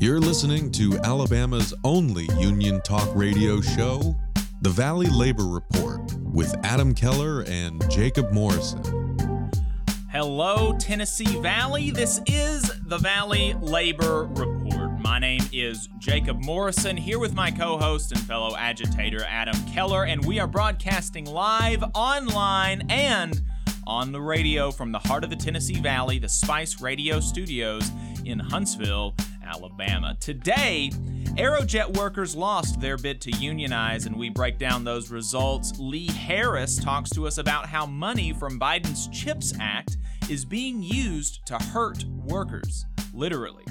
You're listening to Alabama's only union talk radio show, The Valley Labor Report, with Adam Keller and Jacob Morrison. Hello, Tennessee Valley. This is the Valley Labor Report. My name is Jacob Morrison, here with my co host and fellow agitator, Adam Keller, and we are broadcasting live, online, and on the radio from the heart of the Tennessee Valley, the Spice Radio Studios in Huntsville, Alabama. Today, Aerojet workers lost their bid to unionize, and we break down those results. Lee Harris talks to us about how money from Biden's CHIPS Act is being used to hurt workers, literally.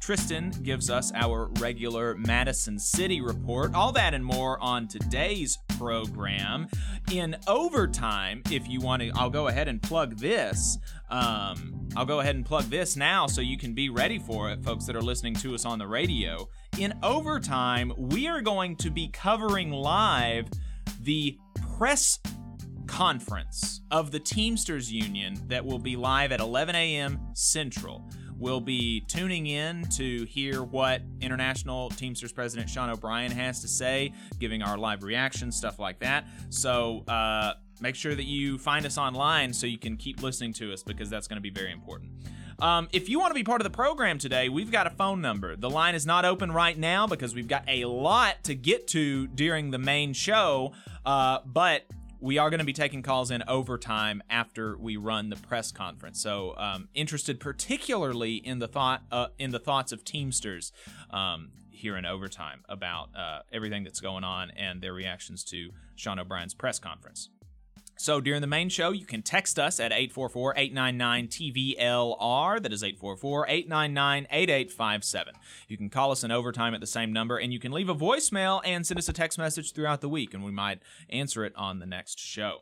Tryston gives us our regular Madison City report. All that and more on today's program. In overtime, if you want to, I'll go ahead and plug this. Um, I'll go ahead and plug this now so you can be ready for it, folks that are listening to us on the radio. In overtime, we are going to be covering live the press conference of the Teamsters Union that will be live at 11 a.m. Central. We'll be tuning in to hear what International Teamsters President Sean O'Brien has to say, giving our live reaction, stuff like that. So uh, make sure that you find us online so you can keep listening to us because that's going to be very important. Um, if you want to be part of the program today, we've got a phone number. The line is not open right now because we've got a lot to get to during the main show, uh, but we are going to be taking calls in overtime after we run the press conference. So, um, interested particularly in the thought uh, in the thoughts of Teamsters um, here in overtime about uh, everything that's going on and their reactions to Sean O'Brien's press conference. So during the main show, you can text us at 844-899-TVLR. That is 844-899-8857. You can call us in overtime at the same number, and you can leave a voicemail and send us a text message throughout the week, and we might answer it on the next show.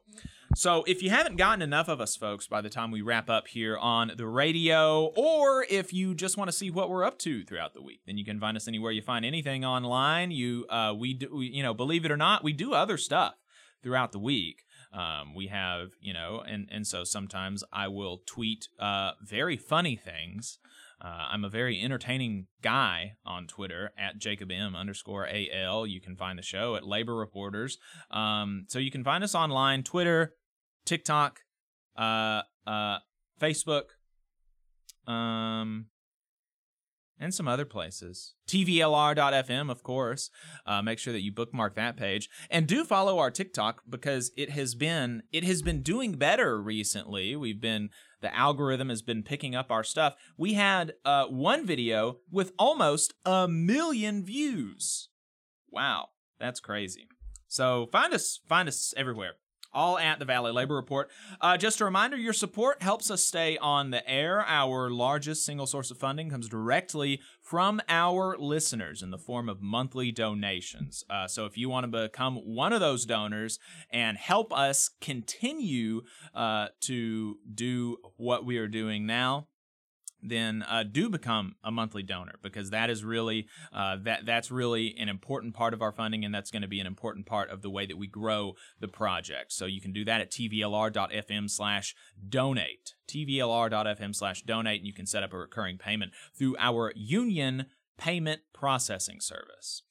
So if you haven't gotten enough of us, folks, by the time we wrap up here on the radio, or if you just want to see what we're up to throughout the week, then you can find us anywhere you find anything online. You, uh, we do, we, you know, believe it or not, we do other stuff throughout the week. Um, we have, you know, and and so sometimes I will tweet uh, very funny things. Uh, I'm a very entertaining guy on Twitter at Jacob M underscore AL. You can find the show at Labor Reporters. Um, so you can find us online, Twitter, TikTok, uh, uh, Facebook, um, and some other places. TVLR.fm, of course. Uh, make sure that you bookmark that page and do follow our TikTok because it has been it has been doing better recently. We've been the algorithm has been picking up our stuff. We had uh, one video with almost a million views. Wow, that's crazy. So find us find us everywhere all at the Valley Labor Report. Uh, just a reminder your support helps us stay on the air. Our largest single source of funding comes directly from our listeners in the form of monthly donations. Uh, so if you want to become one of those donors and help us continue uh, to do what we are doing now, then uh, do become a monthly donor because that is really uh, that that's really an important part of our funding and that's going to be an important part of the way that we grow the project. So you can do that at tvlr.fm slash donate tvlr.fm slash donate and you can set up a recurring payment through our union payment processing service.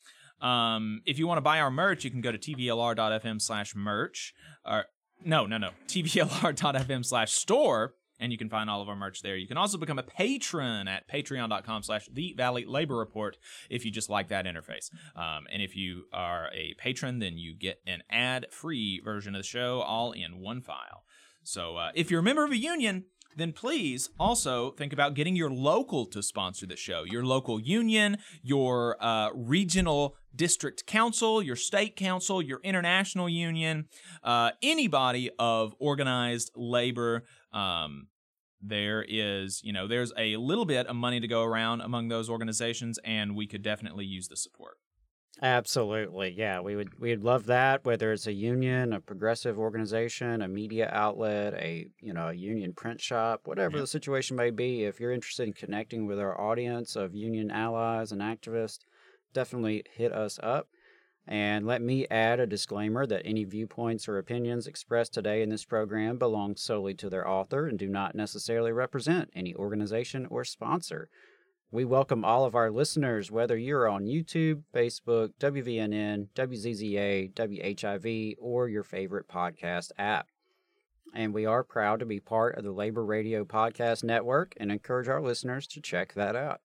Um, if you want to buy our merch you can go to tvlr.fm slash merch or no no no tvlr.fm slash store and you can find all of our merch there. You can also become a patron at patreon.com slash the Valley Labor Report if you just like that interface. Um, and if you are a patron, then you get an ad-free version of the show all in one file. So uh, if you're a member of a union, then please also think about getting your local to sponsor the show. Your local union, your uh, regional district council, your state council, your international union, uh, anybody of organized labor um, there is, you know, there's a little bit of money to go around among those organizations, and we could definitely use the support. Absolutely. Yeah, we would we'd love that whether it's a union, a progressive organization, a media outlet, a, you know, a union print shop, whatever Yeah. the situation may be, if you're interested in connecting with our audience of union allies and activists, definitely hit us up. And let me add a disclaimer that any viewpoints or opinions expressed today in this program belong solely to their author and do not necessarily represent any organization or sponsor. We welcome all of our listeners, whether you're on YouTube, Facebook, WVNN, WZZA, WHIV, or your favorite podcast app. And we are proud to be part of the Labor Radio Podcast Network and encourage our listeners to check that out.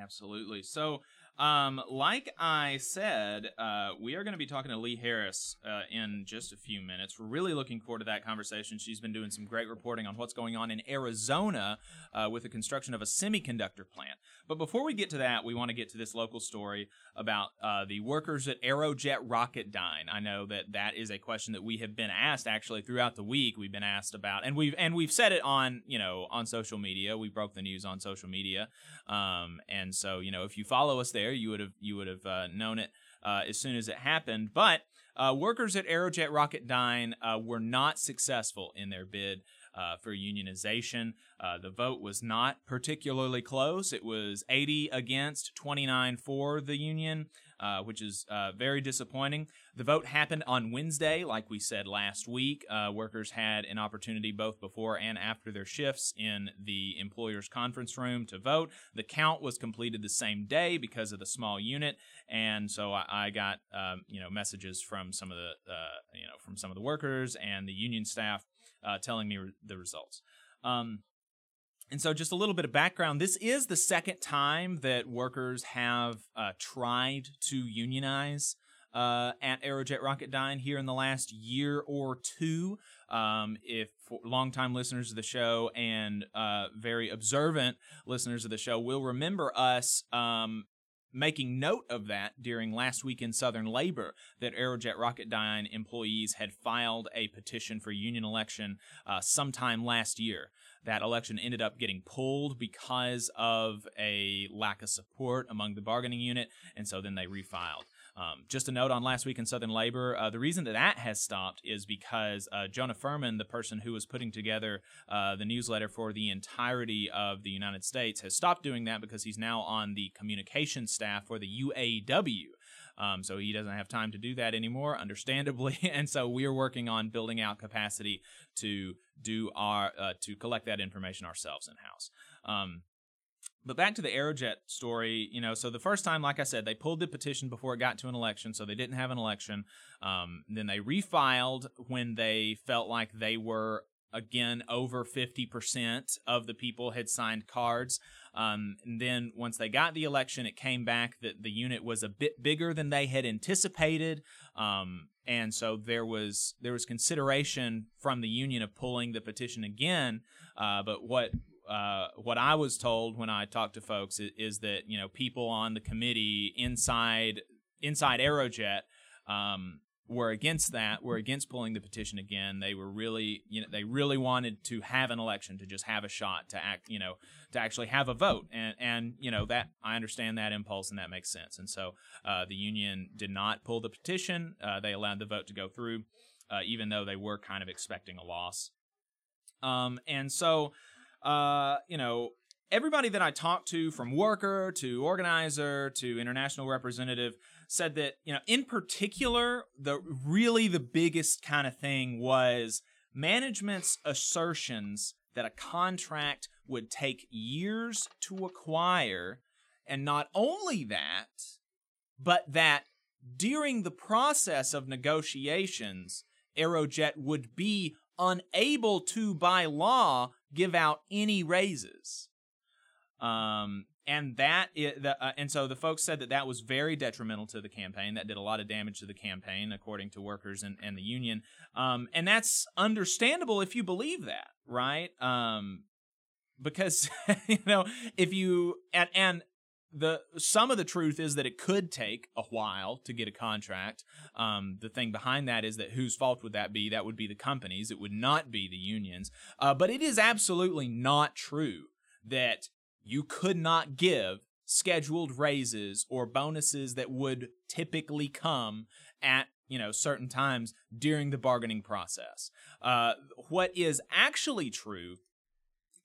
Absolutely. So, um, like I said, uh, we are going to be talking to Lee Harris uh, in just a few minutes. We're really looking forward to that conversation. She's been doing some great reporting on what's going on in Arizona uh, with the construction of a semiconductor plant. But before we get to that, we want to get to this local story about uh, the workers at Aerojet Rocketdyne. I know that that is a question that we have been asked actually throughout the week. We've been asked about, and we've and we've said it on you know on social media. We broke the news on social media, um, and so you know if you follow us there, you would have you would have uh, known it uh, as soon as it happened. But uh, workers at Aerojet Rocketdyne uh, were not successful in their bid uh, for unionization. The vote was not particularly close. It was 80 against, 29 for the union, uh, which is uh, very disappointing. The vote happened on Wednesday, like we said last week. Uh, workers had an opportunity both before and after their shifts in the employer's conference room to vote. The count was completed the same day because of the small unit, and so I, I got um, you know messages from some of the uh, you know from some of the workers and the union staff uh, telling me re- the results. Um, and so, just a little bit of background this is the second time that workers have uh, tried to unionize uh, at Aerojet Rocketdyne here in the last year or two. Um, if longtime listeners of the show and uh, very observant listeners of the show will remember us um, making note of that during last week in Southern Labor that Aerojet Rocketdyne employees had filed a petition for union election uh, sometime last year. That election ended up getting pulled because of a lack of support among the bargaining unit, and so then they refiled. Um, just a note on last week in Southern Labor, uh, the reason that that has stopped is because uh, Jonah Furman, the person who was putting together uh, the newsletter for the entirety of the United States, has stopped doing that because he's now on the communication staff for the UAW. Um, so he doesn't have time to do that anymore, understandably, and so we are working on building out capacity to do our uh, to collect that information ourselves in house. Um, but back to the Aerojet story, you know, so the first time, like I said, they pulled the petition before it got to an election, so they didn't have an election. Um, then they refiled when they felt like they were again over 50% of the people had signed cards. Um, and then once they got the election, it came back that the unit was a bit bigger than they had anticipated. Um, and so there was there was consideration from the union of pulling the petition again. Uh, but what uh, what I was told when I talked to folks is, is, that you know people on the committee inside inside Aerojet um, were against that. Were against pulling the petition again. They were really you know they really wanted to have an election to just have a shot to act you know to actually have a vote and and you know that I understand that impulse and that makes sense. And so uh, the union did not pull the petition. Uh, they allowed the vote to go through, uh, even though they were kind of expecting a loss. Um, and so uh, you know, everybody that I talked to, from worker to organizer to international representative, said that you know, in particular, the really the biggest kind of thing was management's assertions that a contract would take years to acquire, and not only that, but that during the process of negotiations, Aerojet would be unable to, by law, give out any raises. Um, and that is, the, uh, and so the folks said that that was very detrimental to the campaign. That did a lot of damage to the campaign, according to workers and, and the union. Um, and that's understandable if you believe that, right? Um, because you know if you and and the some of the truth is that it could take a while to get a contract. Um, the thing behind that is that whose fault would that be? That would be the companies. It would not be the unions. Uh, but it is absolutely not true that you could not give scheduled raises or bonuses that would typically come at you know certain times during the bargaining process. Uh, what is actually true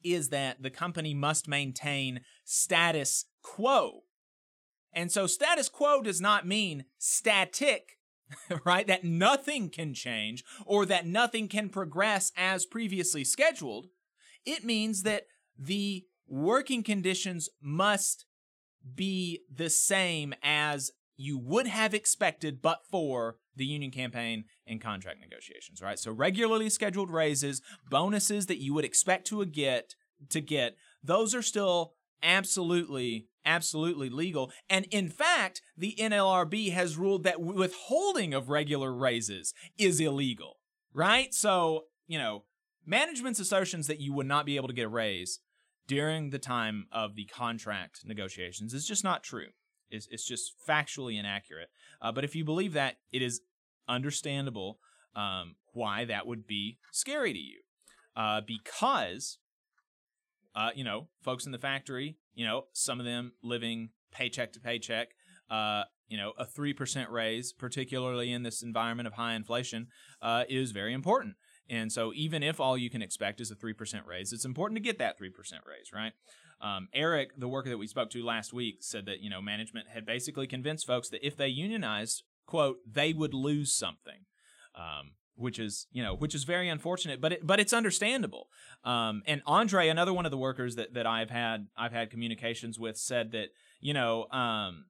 is that the company must maintain status quo. And so status quo does not mean static, right? That nothing can change or that nothing can progress as previously scheduled. It means that the working conditions must be the same as you would have expected but for the union campaign and contract negotiations, right? So regularly scheduled raises, bonuses that you would expect to get to get, those are still absolutely absolutely legal. And in fact, the NLRB has ruled that withholding of regular raises is illegal, right? So, you know, management's assertions that you would not be able to get a raise during the time of the contract negotiations is just not true. It's, it's just factually inaccurate. Uh, but if you believe that, it is understandable um, why that would be scary to you. Uh, because, uh, you know, folks in the factory, you know, some of them living paycheck to paycheck, uh, you know, a 3% raise, particularly in this environment of high inflation, uh, is very important. And so, even if all you can expect is a 3% raise, it's important to get that 3% raise, right? Um, Eric, the worker that we spoke to last week, said that, you know, management had basically convinced folks that if they unionized, quote, they would lose something. Um, which is you know which is very unfortunate but it, but it's understandable um, and andre another one of the workers that, that i've had i've had communications with said that you know um,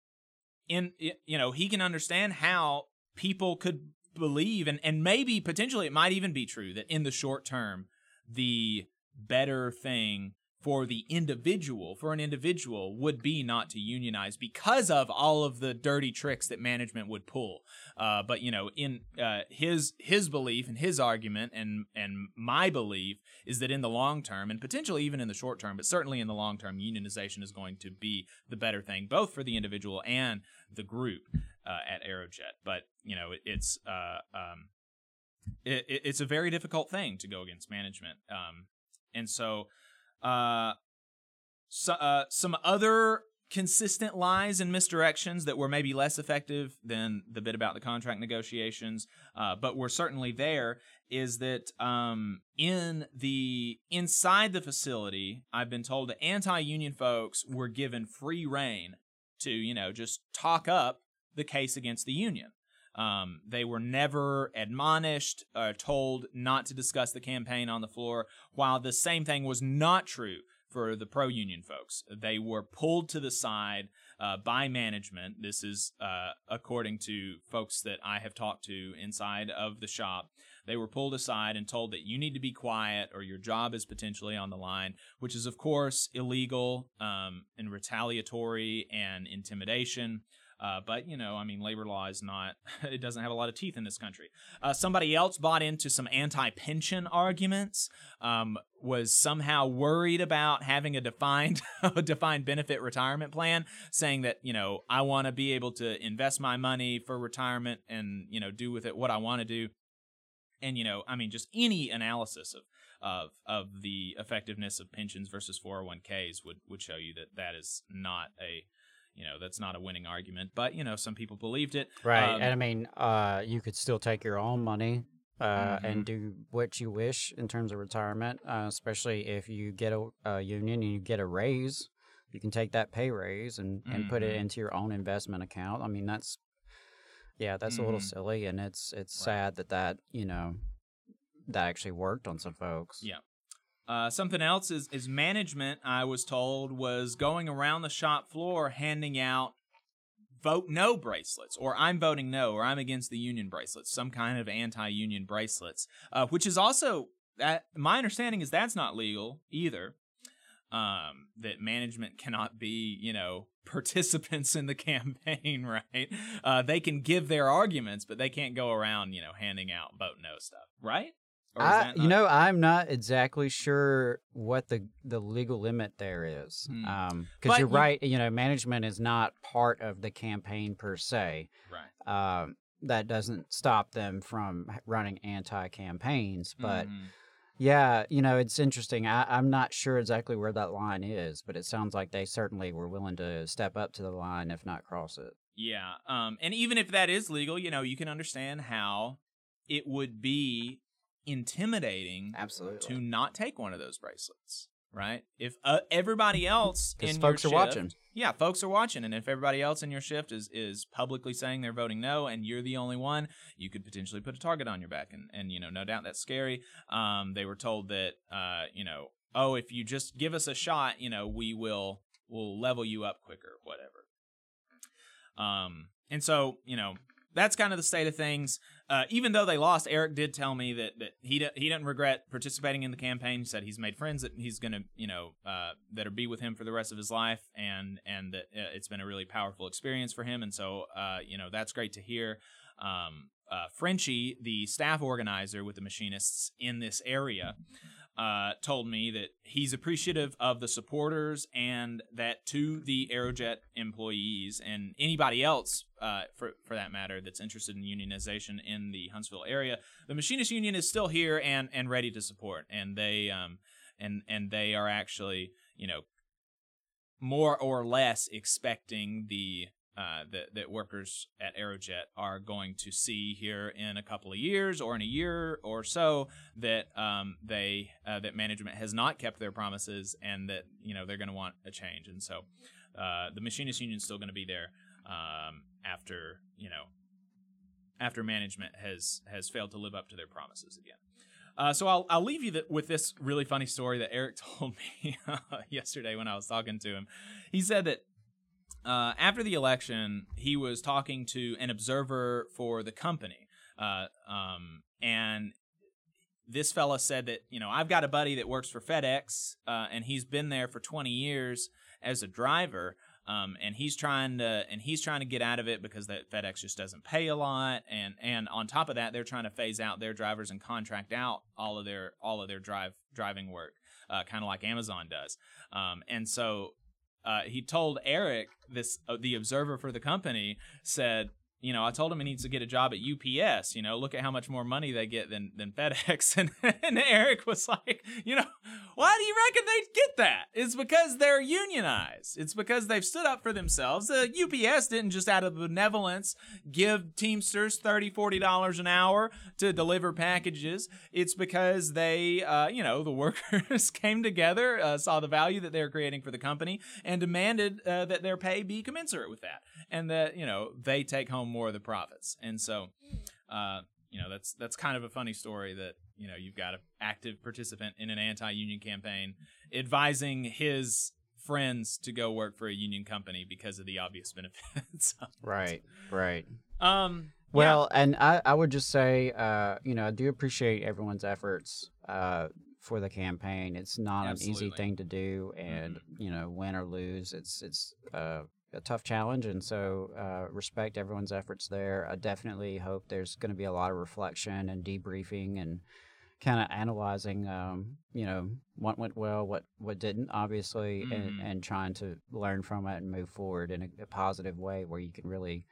in you know he can understand how people could believe and and maybe potentially it might even be true that in the short term the better thing for the individual, for an individual, would be not to unionize because of all of the dirty tricks that management would pull. Uh, but you know, in uh, his his belief and his argument, and and my belief is that in the long term, and potentially even in the short term, but certainly in the long term, unionization is going to be the better thing, both for the individual and the group uh, at Aerojet. But you know, it, it's uh, um, it, it's a very difficult thing to go against management, um, and so. Uh, so, uh, some other consistent lies and misdirections that were maybe less effective than the bit about the contract negotiations, uh, but were certainly there. Is that um, in the inside the facility? I've been told that anti-union folks were given free rein to you know just talk up the case against the union. Um, they were never admonished or told not to discuss the campaign on the floor, while the same thing was not true for the pro union folks. They were pulled to the side uh, by management. This is uh, according to folks that I have talked to inside of the shop. They were pulled aside and told that you need to be quiet or your job is potentially on the line, which is, of course, illegal um, and retaliatory and intimidation. Uh, but you know, I mean, labor law is not; it doesn't have a lot of teeth in this country. Uh, somebody else bought into some anti-pension arguments. Um, was somehow worried about having a defined defined benefit retirement plan, saying that you know I want to be able to invest my money for retirement and you know do with it what I want to do. And you know, I mean, just any analysis of of of the effectiveness of pensions versus 401ks would would show you that that is not a you know that's not a winning argument but you know some people believed it Right. Um, and I mean, uh, you could still take your own money uh, Mhm. and do what you wish in terms of retirement, uh, especially if you get a, a union and you get a raise. You can take that pay raise and, and put it Mhm. into your own investment account. I mean, that's yeah, that's a little Mhm. silly, and it's it's Right. sad that that you know that actually worked on some folks. Yeah. Uh, something else is is management. I was told was going around the shop floor handing out vote no bracelets, or I'm voting no, or I'm against the union bracelets, some kind of anti-union bracelets, uh, which is also that my understanding is that's not legal either. Um, that management cannot be, you know, participants in the campaign, right? Uh, they can give their arguments, but they can't go around, you know, handing out vote no stuff, right? I, you know, I'm not exactly sure what the the legal limit there is. Hmm. Um, because you're you- right. You know, management is not part of the campaign per se. right. Um, that doesn't stop them from running anti-campaigns, but Mhm. yeah, you know, it's interesting. I, I'm not sure exactly where that line is, but it sounds like they certainly were willing to step up to the line, if not cross it. Yeah. Um, and even if that is legal, you know, you can understand how it would be intimidating Absolutely. to not take one of those bracelets, right? If uh, everybody else in your folks are shift- watching. Yeah, folks are watching, and if everybody else in your shift is is publicly saying they're voting no, and you're the only one, you could potentially put a target on your back, and and you know, no doubt that's scary. Um, they were told that, uh, you know, oh, if you just give us a shot, you know, we will will level you up quicker, whatever. Um, and so you know, that's kind of the state of things. Uh, even though they lost, Eric did tell me that that he do, he doesn't regret participating in the campaign. He said he's made friends that he's gonna you know uh, that are be with him for the rest of his life, and and that uh, it's been a really powerful experience for him. And so uh, you know that's great to hear. Um, uh, Frenchie, the staff organizer with the machinists in this area, uh, told me that he's appreciative of the supporters and that to the Aerojet employees and anybody else, uh, for for that matter, that's interested in unionization in the Huntsville area, the Machinist Union is still here and and ready to support, and they um and and they are actually you know more or less expecting the uh, that that workers at Aerojet are going to see here in a couple of years or in a year or so that um, they uh, that management has not kept their promises and that you know they're going to want a change and so uh, the machinist union is still going to be there um, after you know after management has has failed to live up to their promises again. Uh, so I'll I'll leave you th- with this really funny story that Eric told me yesterday when I was talking to him. He said that uh, after the election, he was talking to an observer for the company, uh, um, and this fella said that you know I've got a buddy that works for FedEx, uh, and he's been there for 20 years as a driver. Um, and he's trying to and he's trying to get out of it because that FedEx just doesn't pay a lot, and and on top of that, they're trying to phase out their drivers and contract out all of their all of their drive driving work, uh, kind of like Amazon does. Um, and so uh, he told Eric, this uh, the observer for the company, said, you know, I told him he needs to get a job at UPS. You know, look at how much more money they get than than FedEx. And, and Eric was like, you know, why do you reckon they get that? It's because they're unionized. It's because they've stood up for themselves. The UPS didn't just out of benevolence give Teamsters $30, $40 an hour to deliver packages. It's because they, uh, you know, the workers came together, uh, saw the value that they were creating for the company, and demanded uh, that their pay be commensurate with that, and that you know they take home more of the profits. And so, uh, you know, that's that's kind of a funny story that you know you've got an active participant in an anti-union campaign advising his friends to go work for a union company because of the obvious benefits. Right, right. Um. Well, and I, I would just say, uh, you know, I do appreciate everyone's efforts uh, for the campaign. It's not an easy thing to do, and you know, win or lose, it's it's uh, a tough challenge. And so, uh, respect everyone's efforts there. I definitely hope there's going to be a lot of reflection and debriefing and kind of analyzing, um, you know, what went well, what what didn't, obviously, and, Mhm. and trying to learn from it and move forward in a, a positive way where you can really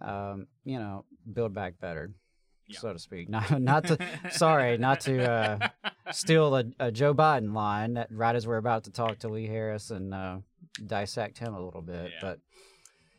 um, you know, build back better, Yeah. so to speak. Not, not to, sorry, not to uh, steal a, a Joe Biden line. That right as we're about to talk to Lee Harris and uh, dissect him a little bit, Yeah. but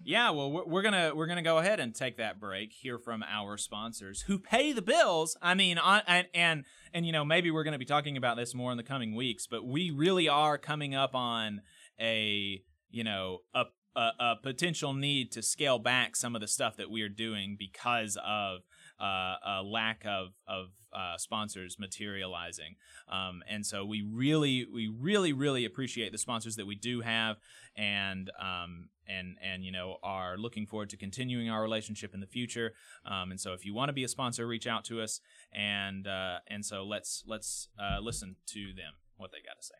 Yeah, well, we're, we're gonna we're gonna go ahead and take that break. Hear from our sponsors who pay the bills. I mean, on, and and and you know maybe we're gonna be talking about this more in the coming weeks, but we really are coming up on a you know a a, a potential need to scale back some of the stuff that we are doing because of uh, a lack of of uh, sponsors materializing. Um, and so we really we really really appreciate the sponsors that we do have and um, and and you know are looking forward to continuing our relationship in the future. Um, and so if you want to be a sponsor, reach out to us and uh, and so let's let's uh, listen to them what they got to say.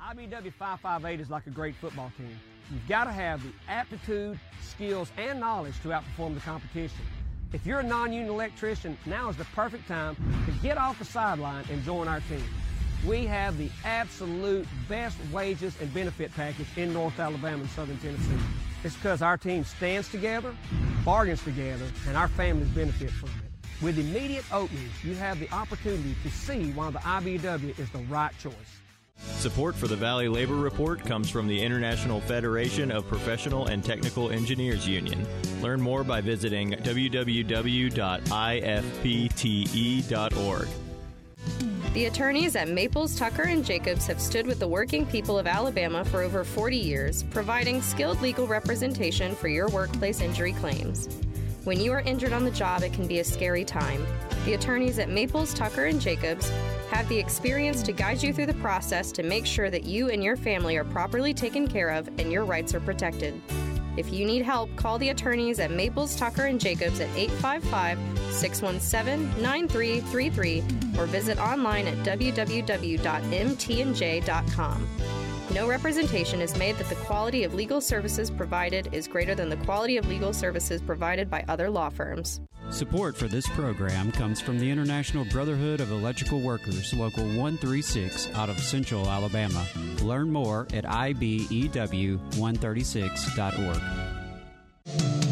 IBEW 558 is like a great football team. You've got to have the aptitude, skills, and knowledge to outperform the competition. If you're a non-union electrician, now is the perfect time to get off the sideline and join our team. We have the absolute best wages and benefit package in North Alabama and Southern Tennessee. It's because our team stands together, bargains together, and our families benefit from it. With immediate openings, you have the opportunity to see why the IBEW is the right choice. Support for the Valley Labor Report comes from the International Federation of Professional and Technical Engineers Union. Learn more by visiting www.ifpte.org. The attorneys at Maples, Tucker, and Jacobs have stood with the working people of Alabama for over 40 years, providing skilled legal representation for your workplace injury claims. When you are injured on the job, it can be a scary time. The attorneys at Maples, Tucker, and Jacobs have the experience to guide you through the process to make sure that you and your family are properly taken care of and your rights are protected. If you need help, call the attorneys at Maples, Tucker, and Jacobs at 855 617 9333 or visit online at www.mtnj.com. No representation is made that the quality of legal services provided is greater than the quality of legal services provided by other law firms. Support for this program comes from the International Brotherhood of Electrical Workers, Local 136 out of Central Alabama. Learn more at IBEW136.org.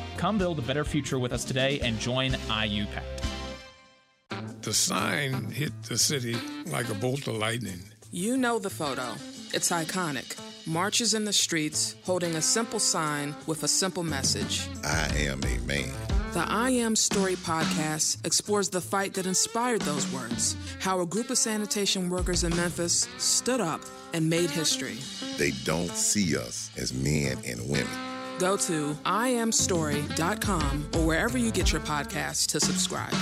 Come build a better future with us today and join IUPAT. The sign hit the city like a bolt of lightning. You know the photo. It's iconic. Marches in the streets holding a simple sign with a simple message I am a man. The I Am Story podcast explores the fight that inspired those words, how a group of sanitation workers in Memphis stood up and made history. They don't see us as men and women. Go to iamstory.com or wherever you get your podcasts to subscribe.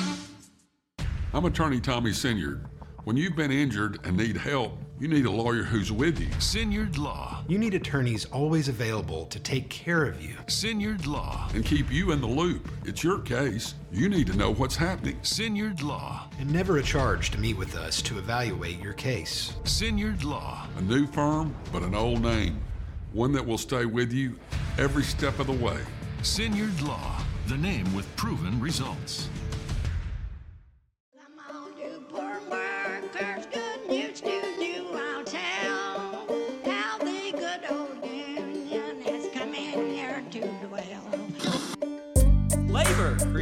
I'm attorney Tommy Sinyard. When you've been injured and need help, you need a lawyer who's with you. Sinyard Law. You need attorneys always available to take care of you. Sinyard Law. And keep you in the loop. It's your case. You need to know what's happening. Sinyard Law. And never a charge to meet with us to evaluate your case. Sinyard Law. A new firm, but an old name. One that will stay with you every step of the way. Sinyard Law. The name with proven results.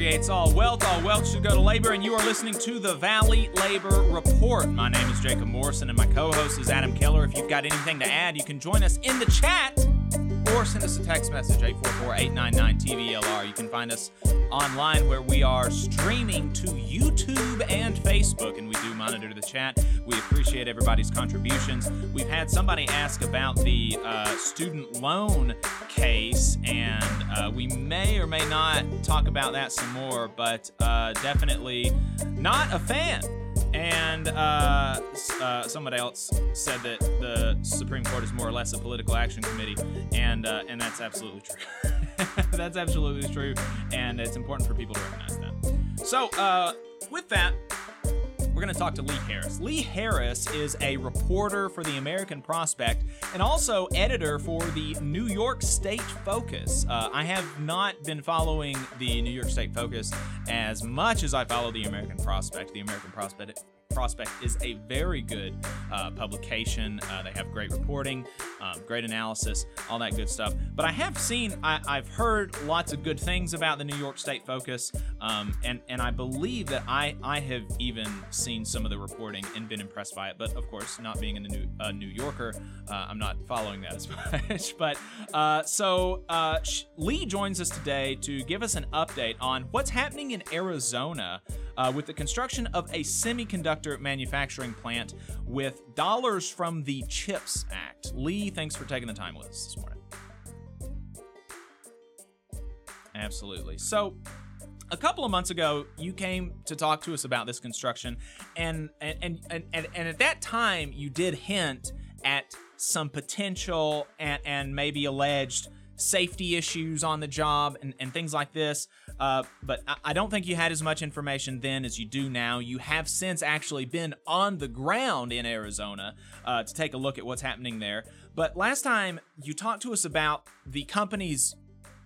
Creates all wealth. All wealth should go to labor, and you are listening to the Valley Labor Report. My name is Jacob Morrison, and my co host is Adam Keller. If you've got anything to add, you can join us in the chat or send us a text message 844-899-TVLR. You can find us online where we are streaming to YouTube and Facebook, and we do monitor the chat. We appreciate everybody's contributions. We've had somebody ask about the uh, student loan case, and uh, we may or may not talk about that some more, but uh, definitely not a fan and uh, uh, somebody else said that the Supreme Court is more or less a political action committee, and uh, and that's absolutely true. that's absolutely true, and it's important for people to recognize that. So, uh, with that, we're going to talk to Lee Harris. Lee Harris is a reporter for the American Prospect and also editor for the New York State Focus. Uh, I have not been following the New York State Focus as much as I follow the American Prospect. The American Prospect Prospect is a very good uh, publication. Uh, they have great reporting, um, great analysis, all that good stuff. But I have seen, I, have heard lots of good things about the New York State Focus, um, and and I believe that I I have even seen some of the reporting and been impressed by it. But of course, not being a New, a New Yorker, uh, I'm not following that as much. but uh, so uh, Lee joins us today to give us an update on what's happening in Arizona uh, with the construction of a semiconductor manufacturing plant with dollars from the CHIPS Act. Lee, thanks for taking the time with us this morning. Absolutely. So, a couple of months ago, you came to talk to us about this construction, and and and and, and, and at that time, you did hint at some potential and, and maybe alleged safety issues on the job and, and things like this. Uh, but I, don't think you had as much information then as you do now. You have since actually been on the ground in Arizona uh, to take a look at what's happening there. But last time you talked to us about the company's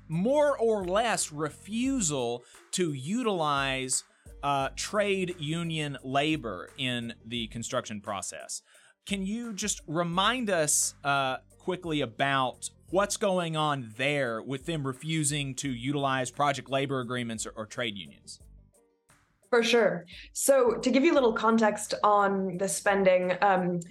more or less refusal to utilize uh, trade union labor in the construction process. Can you just remind us uh, quickly about what's going on there with them refusing to utilize project labor agreements or, or trade unions? For sure. So, to give you a little context on the spending, um,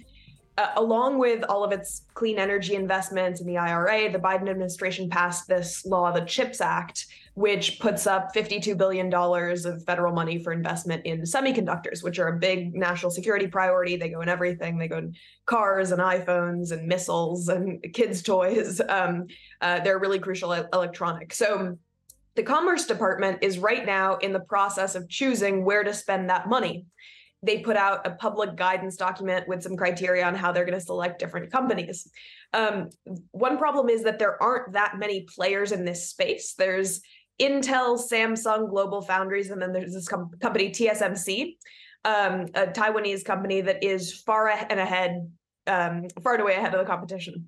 uh, along with all of its clean energy investments in the IRA, the Biden administration passed this law, the CHIPS Act, which puts up $52 billion of federal money for investment in semiconductors, which are a big national security priority. They go in everything, they go in cars and iPhones and missiles and kids' toys. Um, uh, they're really crucial electronics. So, the Commerce Department is right now in the process of choosing where to spend that money they put out a public guidance document with some criteria on how they're going to select different companies. Um, one problem is that there aren't that many players in this space. There's Intel, Samsung, Global Foundries, and then there's this com- company TSMC, um, a Taiwanese company that is far and ahead, um, far and away ahead of the competition.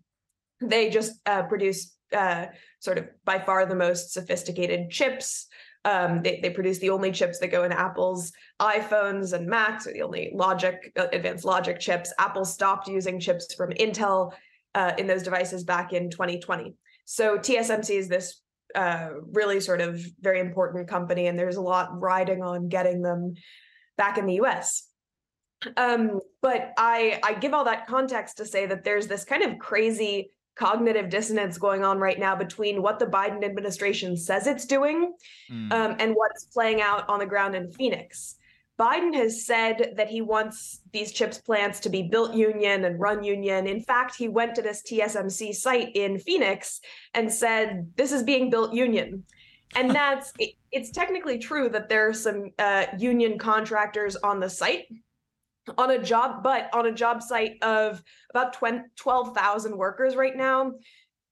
They just uh, produce uh, sort of by far the most sophisticated chips. Um, they, they produce the only chips that go in Apple's iPhones and Macs, the only logic, uh, advanced logic chips. Apple stopped using chips from Intel uh, in those devices back in 2020. So TSMC is this uh, really sort of very important company, and there's a lot riding on getting them back in the US. Um, but I, I give all that context to say that there's this kind of crazy cognitive dissonance going on right now between what the Biden administration says it's doing mm. um, and what's playing out on the ground in Phoenix. Biden has said that he wants these chips plants to be built union and run union. In fact, he went to this TSMC site in Phoenix and said, This is being built union. And that's it, it's technically true that there are some uh, union contractors on the site on a job, but on a job site of about 12,000 workers right now,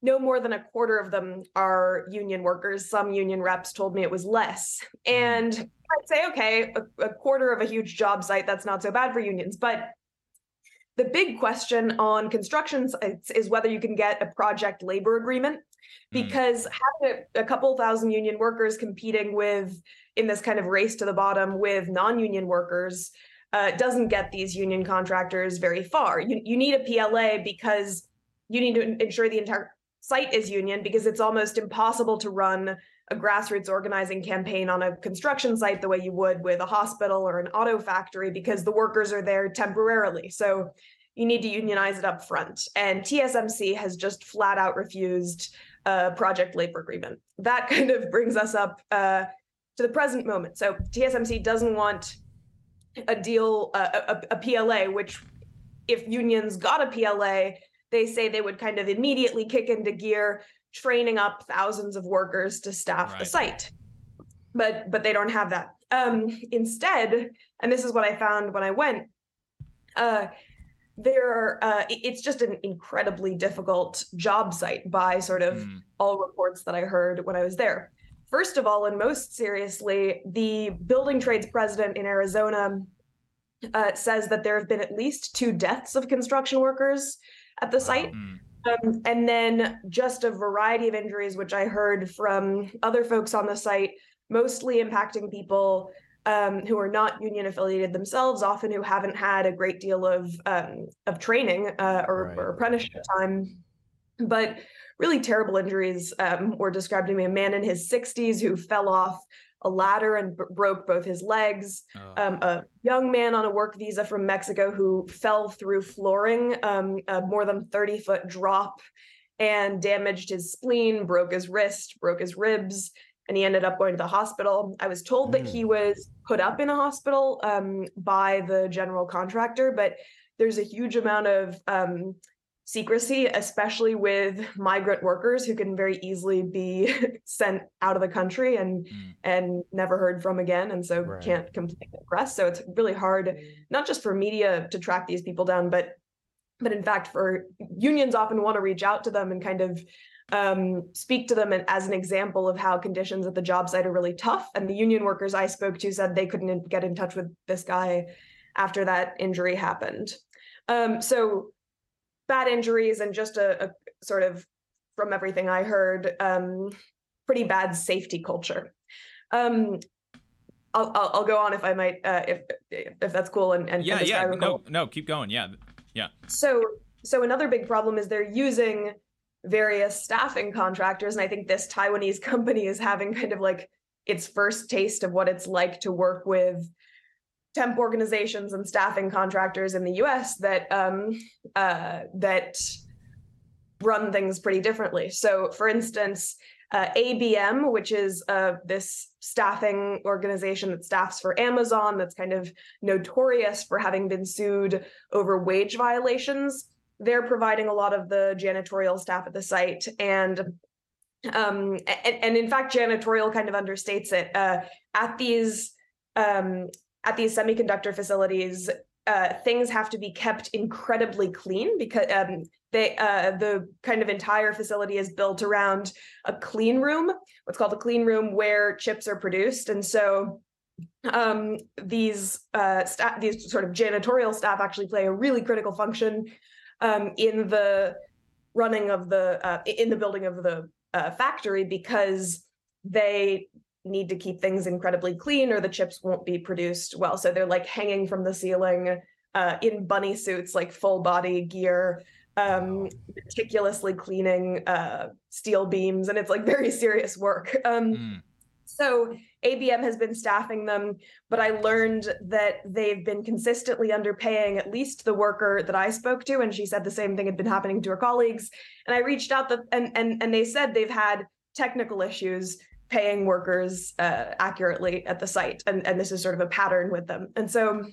no more than a quarter of them are union workers. Some union reps told me it was less. Mm-hmm. And I'd say, okay, a, a quarter of a huge job site, that's not so bad for unions. But the big question on construction sites is whether you can get a project labor agreement mm. because having a, a couple thousand union workers competing with in this kind of race to the bottom with non-union workers uh, doesn't get these union contractors very far. You, you need a PLA because you need to ensure the entire site is union because it's almost impossible to run a grassroots organizing campaign on a construction site the way you would with a hospital or an auto factory because the workers are there temporarily. So you need to unionize it up front. And TSMC has just flat out refused a project labor agreement. That kind of brings us up uh, to the present moment. So TSMC doesn't want a deal, uh, a, a PLA, which if unions got a PLA, they say they would kind of immediately kick into gear, training up thousands of workers to staff right. the site. But but they don't have that. Um, instead, and this is what I found when I went, uh, there are uh, it's just an incredibly difficult job site by sort of mm. all reports that I heard when I was there. First of all, and most seriously, the building trades president in Arizona uh, says that there have been at least two deaths of construction workers at the site. Mm. Um, and then just a variety of injuries, which I heard from other folks on the site, mostly impacting people um, who are not union affiliated themselves, often who haven't had a great deal of um, of training uh, or, right. or, apprenticeship time. But really terrible injuries um, were described to me. A man in his 60s who fell off a ladder and b- broke both his legs. Oh. Um, a young man on a work visa from Mexico who fell through flooring, um, a more than 30 foot drop, and damaged his spleen, broke his wrist, broke his ribs, and he ended up going to the hospital. I was told mm. that he mm. was put up in a hospital um, by the general contractor, but there's a huge amount of um, secrecy, especially with migrant workers who can very easily be sent out of the country and mm. and never heard from again, and so right. can't complain to the press. So it's really hard, not just for media to track these people down, but but in fact, for unions often want to reach out to them and kind of um, speak to them as an example of how conditions at the job site are really tough. And the union workers I spoke to said they couldn't get in touch with this guy after that injury happened. Um, so bad injuries and just a, a, sort of from everything I heard, um, pretty bad safety culture. Um, I'll, I'll, I'll go on if I might uh, if if that's cool and, and yeah yeah no no keep going yeah yeah so so another big problem is they're using various staffing contractors and I think this Taiwanese company is having kind of like its first taste of what it's like to work with temp organizations and staffing contractors in the U.S. that um, uh, that run things pretty differently. So, for instance, uh, ABM, which is uh, this staffing organization that staffs for Amazon, that's kind of notorious for having been sued over wage violations. They're providing a lot of the janitorial staff at the site, and um, and, and in fact, janitorial kind of understates it. Uh, at these um, at these semiconductor facilities, uh, things have to be kept incredibly clean because um, they uh, the kind of entire facility is built around a clean room, what's called a clean room, where chips are produced, and so um, these uh, staff, these sort of janitorial staff, actually play a really critical function um, in the running of the uh, in the building of the uh, factory because they need to keep things incredibly clean or the chips won't be produced well. So they're like hanging from the ceiling uh, in bunny suits, like full body gear, um, meticulously cleaning uh, steel beams. And it's like very serious work. Um, mm. So ABM has been staffing them, but I learned that they've been consistently underpaying at least the worker that I spoke to, and she said the same thing had been happening to her colleagues. And I reached out, the, and and and they said they've had technical issues paying workers uh, accurately at the site, and and this is sort of a pattern with them. And so,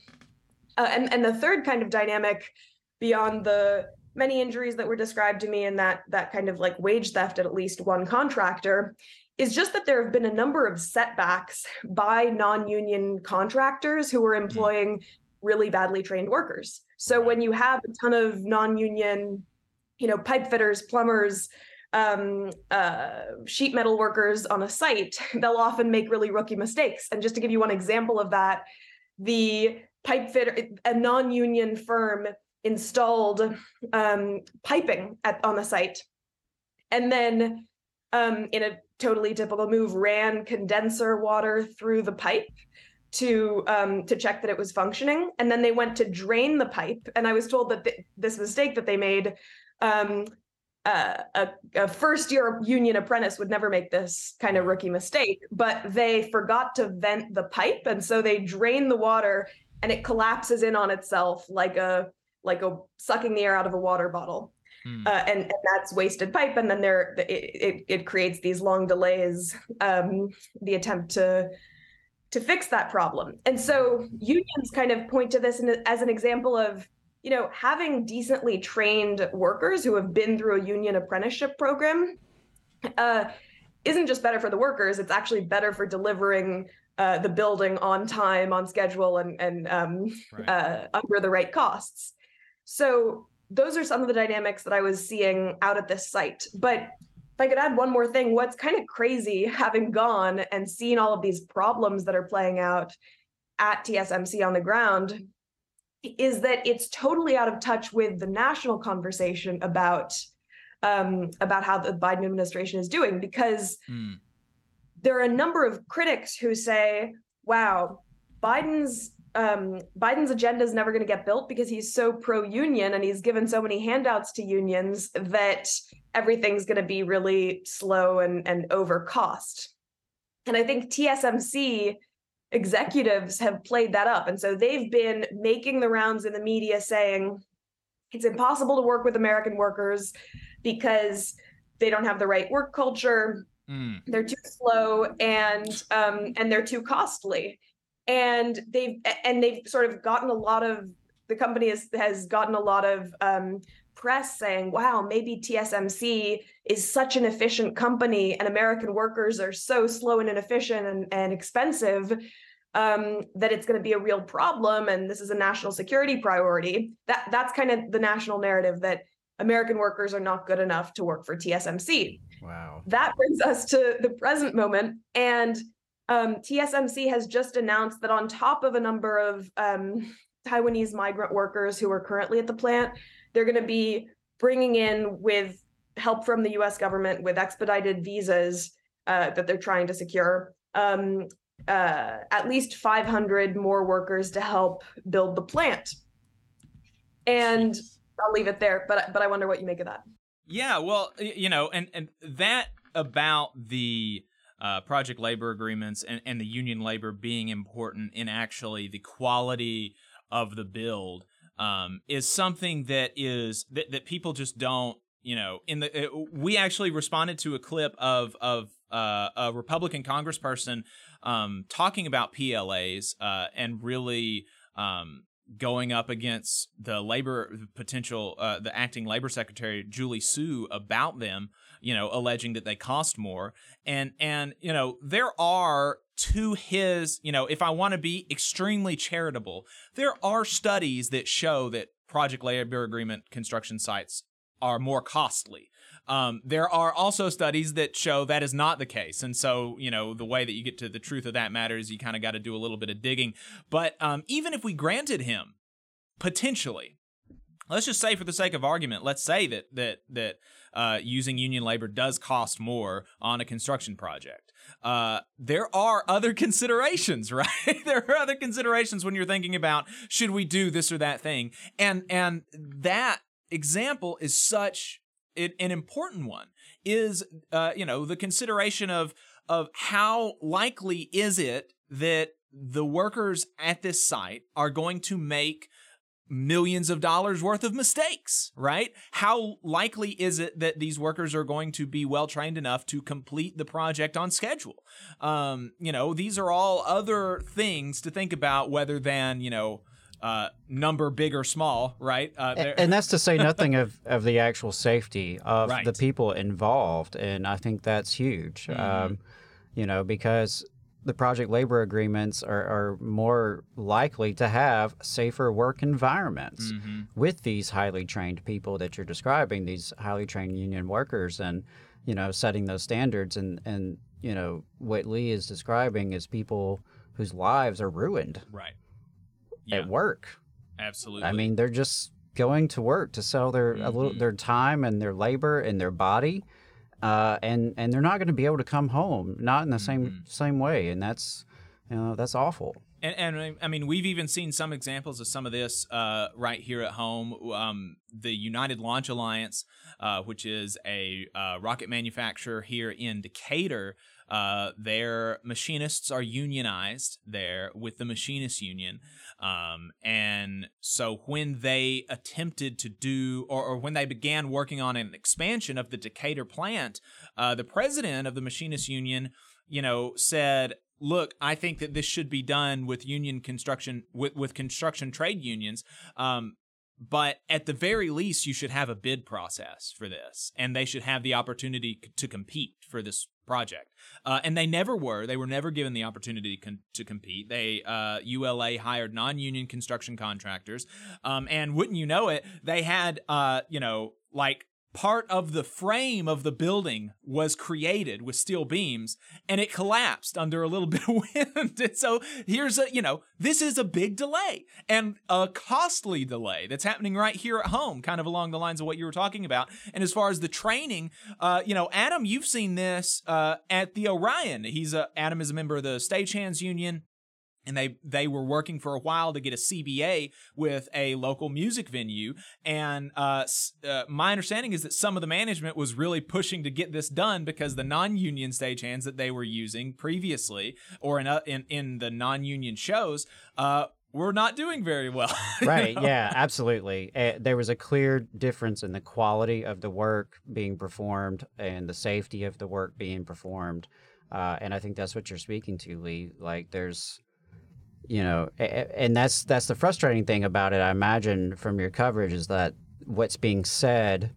uh, and and the third kind of dynamic beyond the many injuries that were described to me and that that kind of like wage theft at at least one contractor is just that there have been a number of setbacks by non-union contractors who are mm-hmm. employing really badly trained workers. So when you have a ton of non-union, you know, pipe fitters, plumbers, um, uh, sheet metal workers on a site, they'll often make really rookie mistakes. And just to give you one example of that, the pipe fitter, a non-union firm installed um, piping at on the site, and then um, in a totally typical move, ran condenser water through the pipe to um, to check that it was functioning, and then they went to drain the pipe. And I was told that th- this mistake that they made um, uh, a, a, first year union apprentice would never make this kind of rookie mistake, but they forgot to vent the pipe. And so they drain the water and it collapses in on itself like a like a sucking the air out of a water bottle. Hmm. uh, and, and that's wasted pipe, and then there it, it it creates these long delays. Um, the attempt to to fix that problem, and so unions kind of point to this as an example of you know having decently trained workers who have been through a union apprenticeship program. Uh, isn't just better for the workers; it's actually better for delivering uh, the building on time, on schedule, and and um, Right. uh, under the right costs. So those are some of the dynamics that I was seeing out at this site. But if I could add one more thing, what's kind of crazy having gone and seen all of these problems that are playing out at TSMC on the ground is that it's totally out of touch with the national conversation about um, about how the Biden administration is doing because Hmm. there are a number of critics who say, "Wow, Biden's um, Biden's agenda is never going to get built because he's so pro-union and he's given so many handouts to unions that everything's going to be really slow and and over cost." And I think TSMC executives have played that up, and so they've been making the rounds in the media saying it's impossible to work with American workers because they don't have the right work culture. Hmm. they're too slow and um and they're too costly. And they've and they've sort of gotten a lot of the company has has gotten a lot of um press saying wow maybe TSMC is such an efficient company and American workers are so slow and inefficient and, and expensive um that it's going to be a real problem and this is a national security priority that that's kind of the national narrative that American workers are not good enough to work for TSMC Wow. that brings us to the present moment. And um, TSMC has just announced that on top of a number of um, Taiwanese migrant workers who are currently at the plant, they're going to be bringing in with help from the US government with expedited visas uh, that they're trying to secure. Um, uh, at least 500 more workers to help build the plant. And I'll leave it there, but but I wonder what you make of that. Yeah, well, you know, and and that about the uh, project labor agreements and, and the union labor being important in actually the quality of the build um, is something that is that, that people just don't you know in the uh, we actually responded to a clip of of uh, a Republican congressperson um, talking about PLAs uh, and really um, going up against the labor potential uh, the acting labor secretary Julie Su about them you know alleging that they cost more and and you know there are to his you know if I want to be extremely charitable there are studies that show that project labor agreement construction sites are more costly um, there are also studies that show that is not the case. And so, you know, the way that you get to the truth of that matter is you kind of got to do a little bit of digging. But um, even if we granted him potentially, let's just say for the sake of argument, let's say that that that uh, using union labor does cost more on a construction project. Uh, there are other considerations, right? there are other considerations when you're thinking about should we do this or that thing, and and that example is such an an important one is uh, you know the consideration of of how likely is it that the workers at this site are going to make millions of dollars worth of mistakes, right? How likely is it that these workers are going to be well trained enough to complete the project on schedule? Um, you know, these are all other things to think about whether than, you know, uh, number big or small, right? Uh, A- and that's to say nothing of, of the actual safety of Right. the people involved and i think that's huge Mhm. um, you know because the project labor agreements are, are more likely to have safer work environments Mhm. with these highly trained people that you're describing these highly trained union workers and you know setting those standards and and you know what lee is describing is people whose lives are ruined right at work Absolutely. I mean, they're just going to work to sell their a little Mm-hmm. their time and their labor and their body, uh, and and they're not going to be able to come home, not in the Mm-hmm. same same way, and that's you know that's awful. And, and I mean, we've even seen some examples of some of this uh, right here at home. Um, the United Launch Alliance, uh, which is a uh, rocket manufacturer here in Decatur, uh, their machinists are unionized there with the Machinists Union. Um, and so when they attempted to do, or, or, when they began working on an expansion of the Decatur plant, uh, the president of the Machinists Union, you know, said, look, I think that this should be done with union construction, with, with construction trade unions. Um, but at the very least, you should have a bid process for this, and they should have the opportunity to compete for this project. Uh, and they never were. They were never given the opportunity con- to compete. They uh, ULA hired non-union construction contractors, um, and wouldn't you know it, they had uh, you know like part of the frame of the building was created with steel beams and it collapsed under a little bit of wind. and so here's a, you know, this is a big delay and a costly delay that's happening right here at home, kind of along the lines of what you were talking about. And as far as the training, uh, you know, Adam, you've seen this uh, at the Orion. He's a, Adam is a member of the Stagehands Union and they they were working for a while to get a CBA with a local music venue. And uh, uh, my understanding is that some of the management was really pushing to get this done because the non-union stagehands that they were using previously, or in uh, in, in the non-union shows, uh, were not doing very well. right. Know? Yeah, absolutely. Uh, there was a clear difference in the quality of the work being performed and the safety of the work being performed. Uh, and I think that's what you're speaking to, Lee. Like, there's you know, and that's that's the frustrating thing about it. I imagine from your coverage is that what's being said,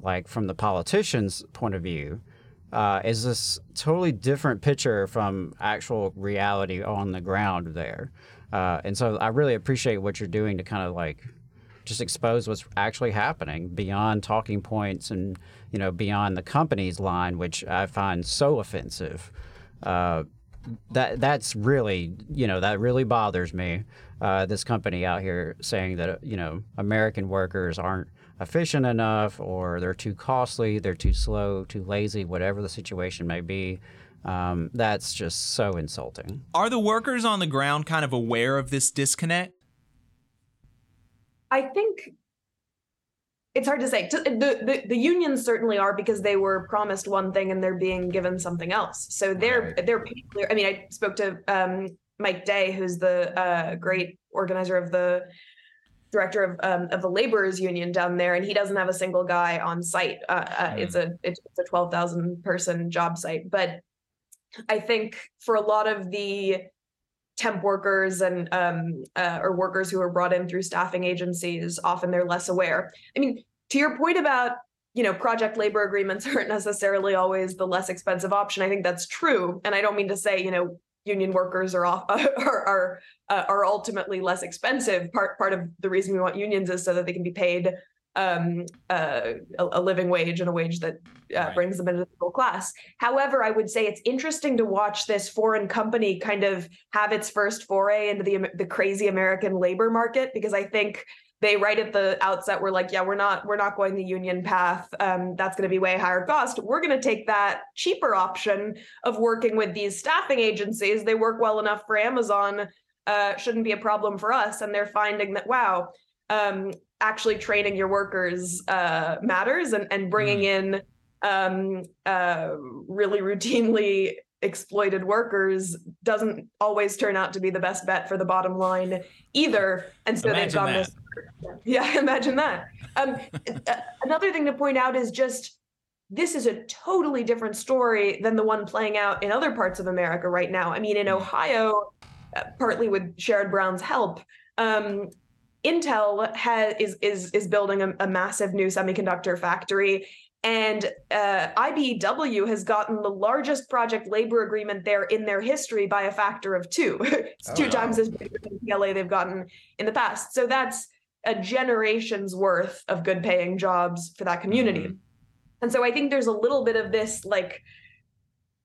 like from the politicians' point of view, uh, is this totally different picture from actual reality on the ground there. Uh, and so I really appreciate what you're doing to kind of like just expose what's actually happening beyond talking points and you know beyond the company's line, which I find so offensive. Uh, that that's really you know that really bothers me. Uh, this company out here saying that you know American workers aren't efficient enough, or they're too costly, they're too slow, too lazy, whatever the situation may be. Um, that's just so insulting. Are the workers on the ground kind of aware of this disconnect? I think it's hard to say. The, the the unions certainly are because they were promised one thing and they're being given something else. So they're right. they're clear. I mean, I spoke to um, Mike Day, who's the uh, great organizer of the director of um, of the laborers union down there, and he doesn't have a single guy on site. Uh, uh, mm. It's a it's a twelve thousand person job site, but I think for a lot of the temp workers and um, uh, or workers who are brought in through staffing agencies often they're less aware. I mean to your point about you know project labor agreements aren't necessarily always the less expensive option i think that's true. And i don't mean to say you know union workers are off are are, uh, are ultimately less expensive. Part part of the reason we want unions is so that they can be paid um, uh, a, a, living wage and a wage that uh, right. brings them into the middle class. However, I would say it's interesting to watch this foreign company kind of have its first foray into the the crazy American labor market because I think they right at the outset were like, yeah, we're not we're not going the union path. Um, that's going to be way higher cost. We're going to take that cheaper option of working with these staffing agencies. They work well enough for Amazon. Uh, shouldn't be a problem for us. And they're finding that wow, um, actually training your workers uh, matters, and and bringing mm. in um, uh, really routinely exploited workers doesn't always turn out to be the best bet for the bottom line either. And so imagine they've gone this. Yeah, imagine that. Um, another thing to point out is just this is a totally different story than the one playing out in other parts of America right now. I mean, in Ohio, uh, partly with Sherrod Brown's help, um, Intel has is is is building a, a massive new semiconductor factory and uh, IBEW has gotten the largest project labor agreement there in their history by a factor of two. it's oh, two wow. times as big as PLA they've gotten in the past. So that's a generation's worth of good paying jobs for that community. Mm-hmm. And so I think there's a little bit of this like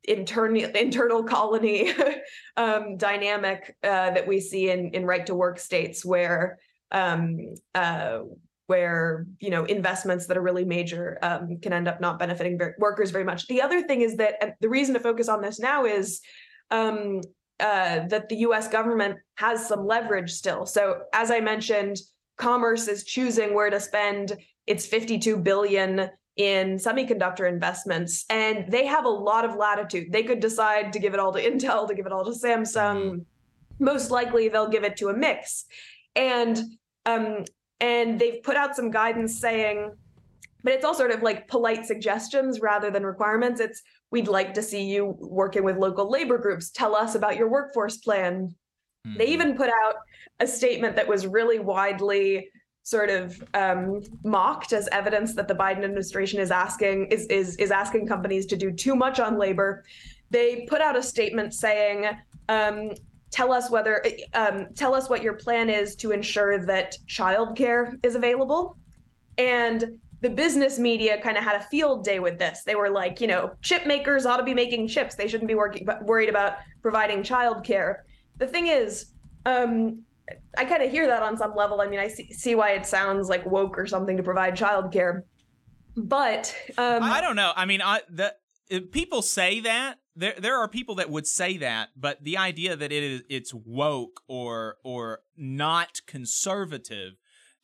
internal internal colony um, dynamic uh, that we see in in right to work states where um, uh, where you know investments that are really major um, can end up not benefiting workers very much. The other thing is that the reason to focus on this now is um, uh, that the U.S. government has some leverage still. So as I mentioned, Commerce is choosing where to spend its 52 billion in semiconductor investments, and they have a lot of latitude. They could decide to give it all to Intel, to give it all to Samsung. Most likely, they'll give it to a mix, and um, and they've put out some guidance saying but it's all sort of like polite suggestions rather than requirements. It's we'd like to see you working with local labor groups. Tell us about your workforce plan. Mm-hmm. They even put out a statement that was really widely sort of um, mocked as evidence that the Biden administration is asking is is is asking companies to do too much on labor. They put out a statement saying. Um, tell us whether um, tell us what your plan is to ensure that childcare is available and the business media kind of had a field day with this. They were like, you know, chip makers ought to be making chips. They shouldn't be working, worried about providing childcare. The thing is, um, I kind of hear that on some level. I mean, I see, see why it sounds like woke or something to provide childcare, but um, I don't know. I mean, I the people say that there there are people that would say that, but the idea that it is it's woke or or not conservative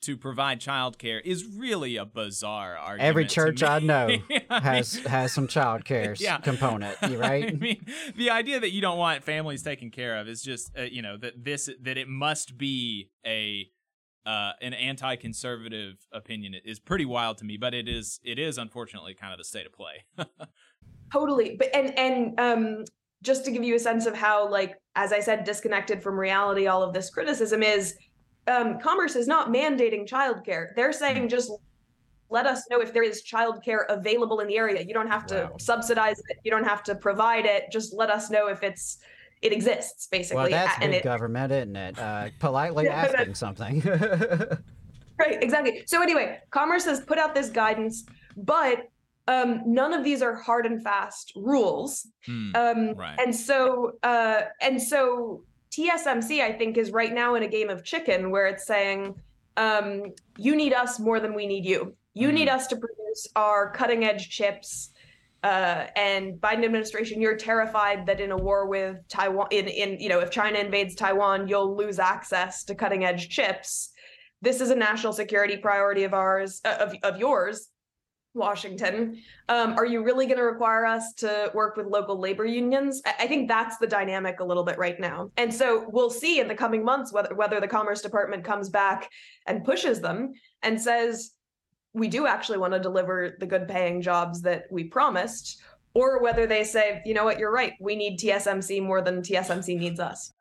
to provide childcare is really a bizarre argument. Every church I know has has some childcare yeah. component, right? I mean, the idea that you don't want families taken care of is just uh, you know that this that it must be a uh, an anti-conservative opinion is pretty wild to me, but it is it is unfortunately kind of the state of play. Totally, but and and um just to give you a sense of how like as I said disconnected from reality all of this criticism is um, Commerce is not mandating childcare. They're saying just let us know if there is childcare available in the area. You don't have to wow. subsidize it. You don't have to provide it. Just let us know if it's it exists, basically. Well, that's and it, government, isn't it? Uh, politely asking something. right, exactly. So anyway, Commerce has put out this guidance, but um, none of these are hard and fast rules. Hmm, um, right. And so, uh, and so TSMC, I think, is right now in a game of chicken where it's saying, um, you need us more than we need you. You mm need us to produce our cutting edge chips. Uh, and Biden administration, you're terrified that in a war with Taiwan, in, in you know, if China invades Taiwan, you'll lose access to cutting edge chips. This is a national security priority of ours, uh, of, of yours. Washington. Um, are you really going to require us to work with local labor unions? I think that's the dynamic a little bit right now. And so we'll see in the coming months whether whether the Commerce Department comes back and pushes them and says we do actually want to deliver the good paying jobs that we promised, or whether they say, you know what, you're right, we need TSMC more than TSMC needs us.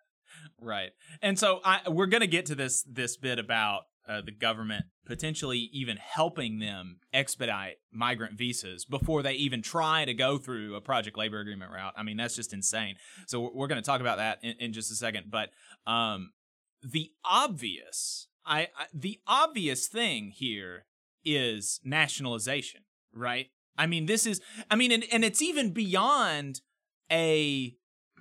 Right. And so I, we're going to get to this this bit about uh, the government potentially even helping them expedite migrant visas before they even try to go through a project labor agreement route. I mean, that's just insane. So we're going to talk about that in, in, just a second. But um, the obvious, I, I the obvious thing here is nationalization, right? I mean, this is, I mean, and, and it's even beyond a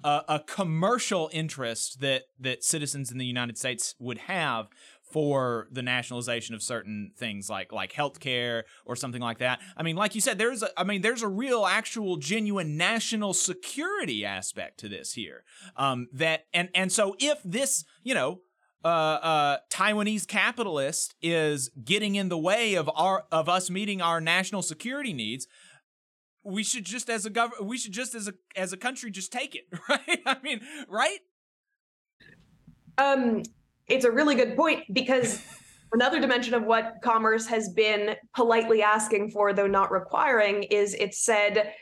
a, a, commercial interest that that citizens in the United States would have for the nationalization of certain things like like healthcare or something like that. I mean, like you said, there's a, I mean, there's a real, actual, genuine national security aspect to this here. Um, that and and so if this, you know, uh, uh, Taiwanese capitalist is getting in the way of our of us meeting our national security needs, we should just as a government, we should just as a as a country just take it, right? I mean, right? Um, it's a really good point because another dimension of what commerce has been politely asking for, though not requiring, is it said,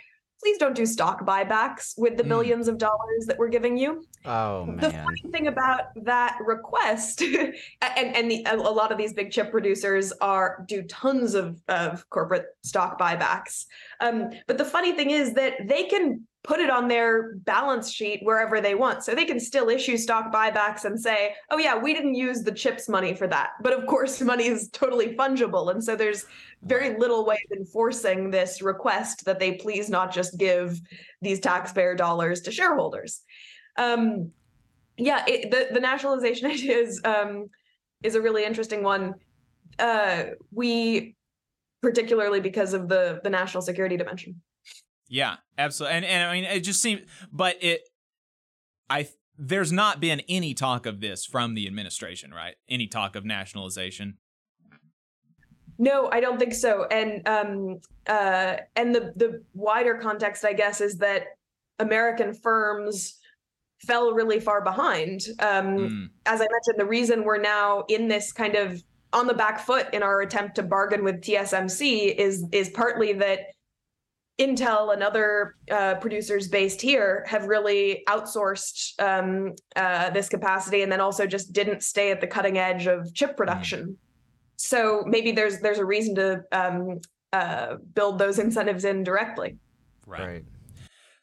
please don't do stock buybacks with the mm. billions of dollars that we're giving you. Oh man. The funny thing about that request, and and the, a lot of these big chip producers are do tons of of corporate stock buybacks. Um, but the funny thing is that they can put it on their balance sheet wherever they want. So they can still issue stock buybacks and say, oh, yeah, we didn't use the chips money for that. But of course, money is totally fungible. And so there's very little way of enforcing this request that they please not just give these taxpayer dollars to shareholders. Um, yeah, it, the, the nationalization idea is, um, is a really interesting one. Uh, we, particularly because of the, the national security dimension. Yeah, absolutely. And and I mean, it just seems, but it, I there's not been any talk of this from the administration, right? Any talk of nationalization. No, I don't think so. And um, uh, and the the wider context, I guess, is that American firms fell really far behind. Um, Mm. As I mentioned, the reason we're now in this kind of on the back foot in our attempt to bargain with TSMC is is partly that Intel and other uh, producers based here have really outsourced um, uh, this capacity, and then also just didn't stay at the cutting edge of chip production. So maybe there's there's a reason to um, uh, build those incentives in directly. Right.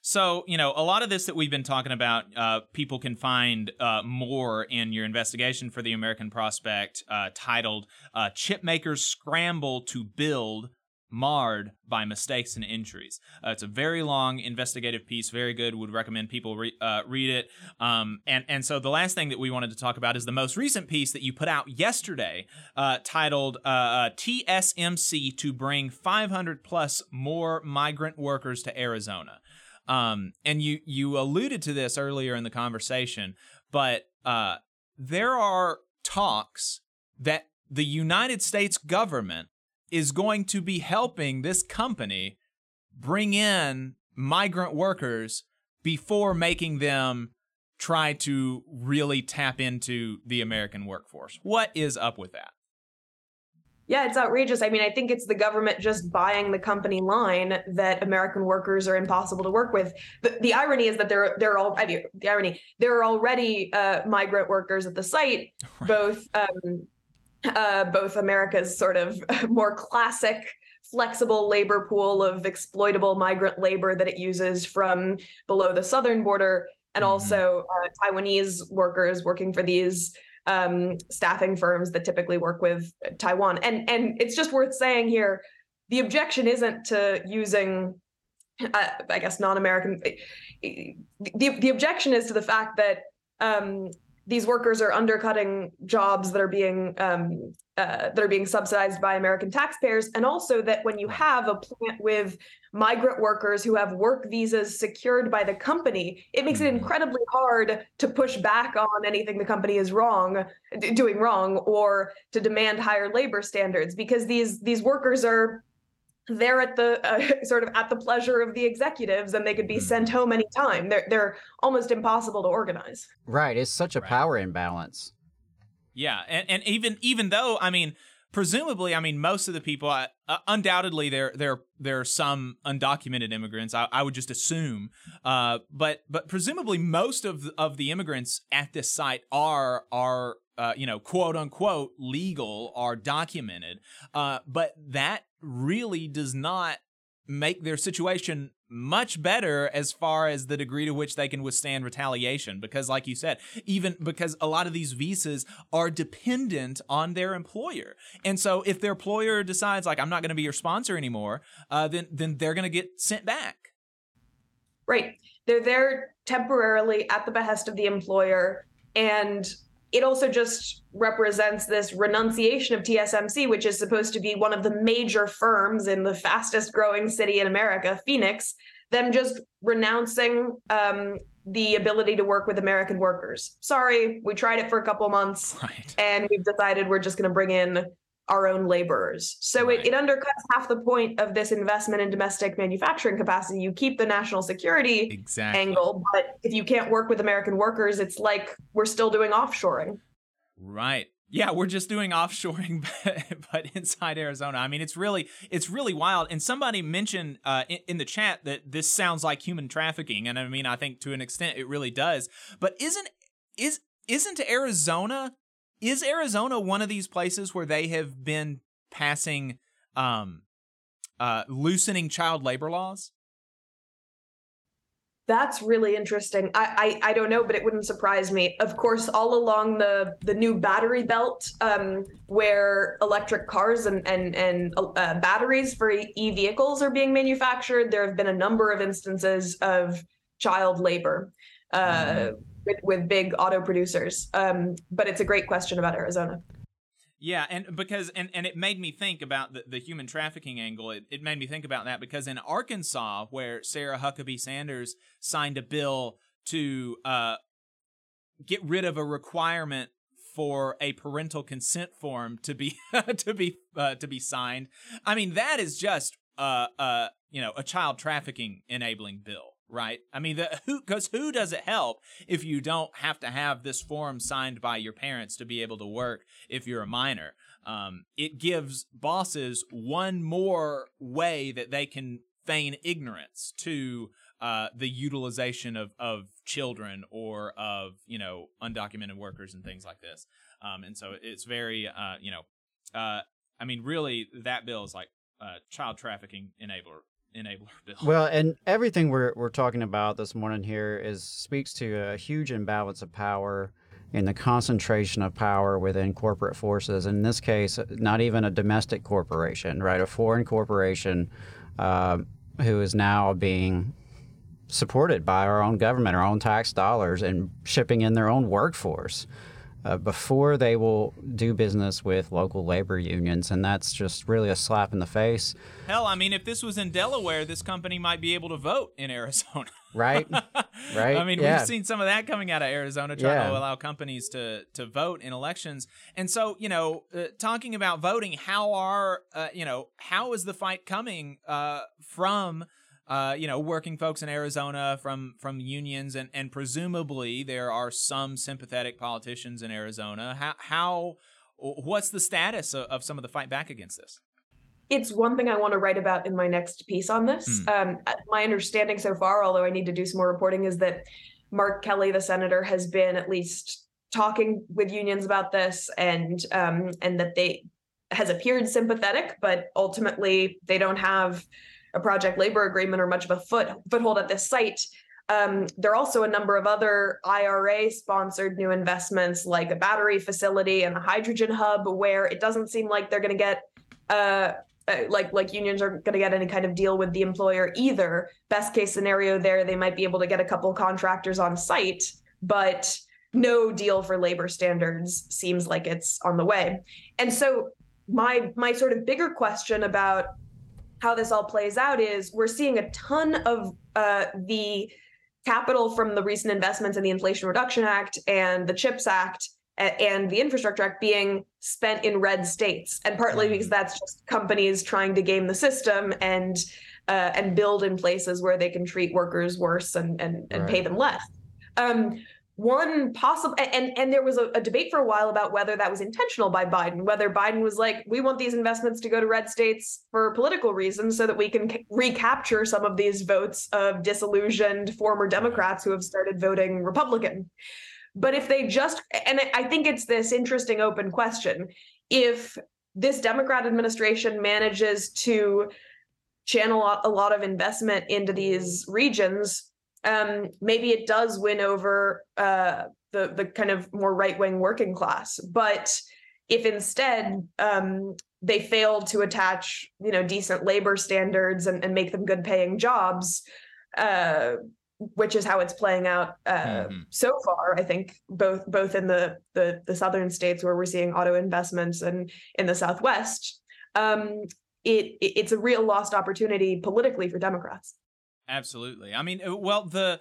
So, you know, a lot of this that we've been talking about, uh, people can find uh, more in your investigation for the American Prospect uh, titled uh, Chipmakers Scramble to Build Marred by Mistakes and Injuries. Uh, it's a very long investigative piece, very good. Would recommend people re- uh, read it. Um, and, and so the last thing that we wanted to talk about is the most recent piece that you put out yesterday uh, titled uh, uh, TSMC to Bring 500 plus more migrant workers to Arizona. Um, and you you alluded to this earlier in the conversation, but uh, there are talks that the United States government is going to be helping this company bring in migrant workers before making them try to really tap into the American workforce. What is up with that? Yeah, it's outrageous. I mean, I think it's the government just buying the company line that American workers are impossible to work with. The, the irony is that there there are all I mean, the irony there are already uh, migrant workers at the site, both um, uh, both America's sort of more classic flexible labor pool of exploitable migrant labor that it uses from below the southern border, and also uh, Taiwanese workers working for these um, staffing firms that typically work with Taiwan. And and it's just worth saying here, the objection isn't to using, uh, I guess, non-American. The the objection is to the fact that um, these workers are undercutting jobs that are being um, uh, that are being subsidized by American taxpayers, and also that when you have a plant with migrant workers who have work visas secured by the company, it makes it incredibly hard to push back on anything the company is wrong, doing wrong, or to demand higher labor standards because these these workers are they're at the uh, sort of at the pleasure of the executives and they could be sent home anytime. They're they're almost impossible to organize. Right. It's such a power imbalance. Yeah, and, and even even though I mean, presumably, I mean, most of the people, uh, uh, undoubtedly, there there there are some undocumented immigrants. I, I would just assume, uh, but but presumably, most of the, of the immigrants at this site are are uh, you know quote unquote legal, are documented. Uh, but that really does not make their situation much better as far as the degree to which they can withstand retaliation because like you said even because a lot of these visas are dependent on their employer and so if their employer decides like i'm not going to be your sponsor anymore uh, then then they're going to get sent back Right. They're there temporarily at the behest of the employer. And it also just represents this renunciation of TSMC, which is supposed to be one of the major firms in the fastest growing city in America, Phoenix, them just renouncing um, the ability to work with American workers. Sorry, we tried it for a couple months and we've decided we're just going to bring in our own laborers. So it, it undercuts half the point of this investment in domestic manufacturing capacity. You keep the national security exactly. angle, but if you can't work with American workers, it's like we're still doing offshoring. Right. Yeah, we're just doing offshoring, but, but inside Arizona. I mean, it's really it's really wild. And somebody mentioned uh, in, in the chat that this sounds like human trafficking, and I mean, I think to an extent it really does. But isn't is isn't Arizona is Arizona one of these places where they have been passing um uh loosening child labor laws? That's really interesting. I, I I don't know, but it wouldn't surprise me. Of course, all along the the new battery belt, um, where electric cars and and and uh, batteries for e vehicles are being manufactured, there have been a number of instances of child labor uh, with, with big auto producers. Um, but it's a great question about Arizona. Yeah, and because and, and it made me think about the, the human trafficking angle. It, it made me think about that because in Arkansas, where Sarah Huckabee Sanders signed a bill to uh get rid of a requirement for a parental consent form to be to be uh, to be signed. I mean, that is just uh uh you know a child trafficking enabling bill, right? I mean, the who because who does it help if you don't have to have this form signed by your parents to be able to work if you're a minor? Um, it gives bosses one more way that they can feign ignorance to uh, the utilization of, of children or of you know undocumented workers and things like this. Um, and so it's very uh, you know uh, I mean really that bill is like uh, child trafficking enabler enabler bill. Well, and everything we're we're talking about this morning here is speaks to a huge imbalance of power in the concentration of power within corporate forces. In this case, not even a domestic corporation, right? A foreign corporation uh, who is now being supported by our own government, our own tax dollars, and shipping in their own workforce uh, before they will do business with local labor unions. And that's just really a slap in the face. Hell, I mean, if this was in Delaware, this company might be able to vote in Arizona. Right. right. I mean, yeah. we've seen some of that coming out of Arizona, trying Yeah. to allow companies to to vote in elections. And so, you know, uh, talking about voting, how are uh, you know how is the fight coming uh, from? Uh, you know, working folks in Arizona from from unions, and and presumably there are some sympathetic politicians in Arizona. How how what's the status of, of some of the fight back against this? it's one thing I want to write about in my next piece on this. Um, my understanding so far, although I need to do some more reporting, is that Mark Kelly, the senator, has been at least talking with unions about this, and um, and that they has appeared sympathetic, but ultimately they don't have a project labor agreement or much of a foot foothold at this site. Um, there are also a number of other IRA sponsored new investments, like a battery facility and a hydrogen hub, where it doesn't seem like they're going to get uh, uh, like like unions aren't going to get any kind of deal with the employer either. Best case scenario, there they might be able to get a couple contractors on site, but no deal for labor standards seems like it's on the way. And so my my sort of bigger question about how this all plays out is we're seeing a ton of uh, the capital from the recent investments in the Inflation Reduction Act and the CHIPS Act and the Infrastructure Act being spent in red states, and partly because that's just companies trying to game the system and uh, and build in places where they can treat workers worse and and, and pay them less. Um, one possible and and there was a, a debate for a while about whether that was intentional by Biden, whether Biden was like, we want these investments to go to red states for political reasons so that we can ca- recapture some of these votes of disillusioned former Democrats who have started voting Republican. But if they just, and I- think it's this interesting open question if this Democrat administration manages to channel a lot of investment into these regions, um, maybe it does win over uh, the the kind of more right wing working class. But if instead um, they fail to attach, you know, decent labor standards and, and make them good paying jobs, uh, which is how it's playing out uh, so far. I think both both in the, the the southern states where we're seeing auto investments and in the southwest, um, it it's a real lost opportunity politically for Democrats. Absolutely. I mean, uh, well, the,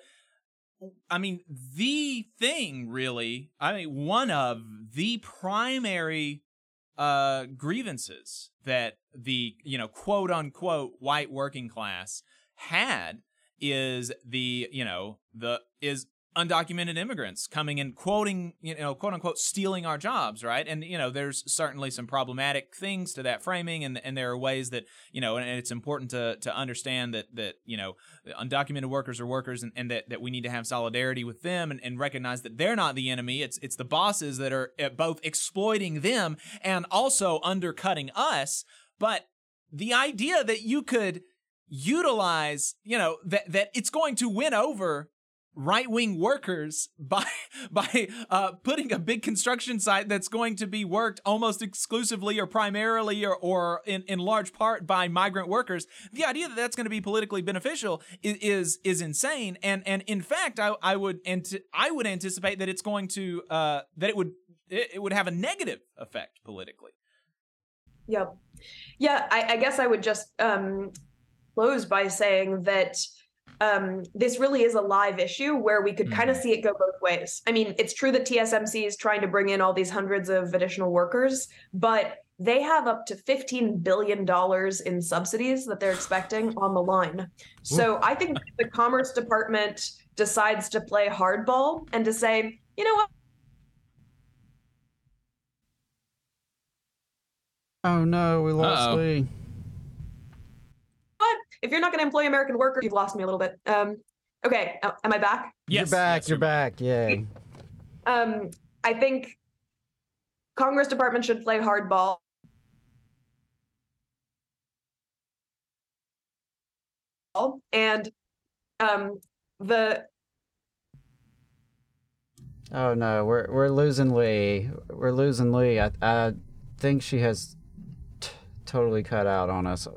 I mean, the thing really, I mean, one of the primary uh, grievances that the, you know, quote unquote white working class had is the, you know, the, is undocumented immigrants coming and quoting, you know, quote unquote, stealing our jobs, right? And you know, there's certainly some problematic things to that framing, and and there are ways that you know, and it's important to to understand that that you know, undocumented workers are workers, and, and that that we need to have solidarity with them, and, and recognize that they're not the enemy. It's it's the bosses that are uh, both exploiting them and also undercutting us. But the idea that you could utilize, you know, that that it's going to win over right-wing workers by by uh, putting a big construction site that's going to be worked almost exclusively or primarily or, or in, in large part by migrant workers. The idea that that's going to be politically beneficial is is, is insane. And and in fact I, I would ant- I would anticipate that it's going to uh, that it would it, it would have a negative effect politically. Yep. Yeah, I, I guess I would just um, close by saying that um, this really is a live issue where we could kind of Mm-hmm. see it go both ways. I mean, it's true that TSMC is trying to bring in all these hundreds of additional workers, but they have up to $15 billion in subsidies that they're expecting on the line. So I think the Commerce Department decides to play hardball and to say, you know what? Oh no, we lost Uh-oh. Lee. What? If you're not going to employ American workers, you've lost me a little bit. Um, okay, uh, am I back? Yes, you're back. you're back. Yay. Um, I think Commerce Department should play hardball. And um, the Oh no, we're we're losing Lee. We're losing Lee. I I think she has t- totally cut out on us.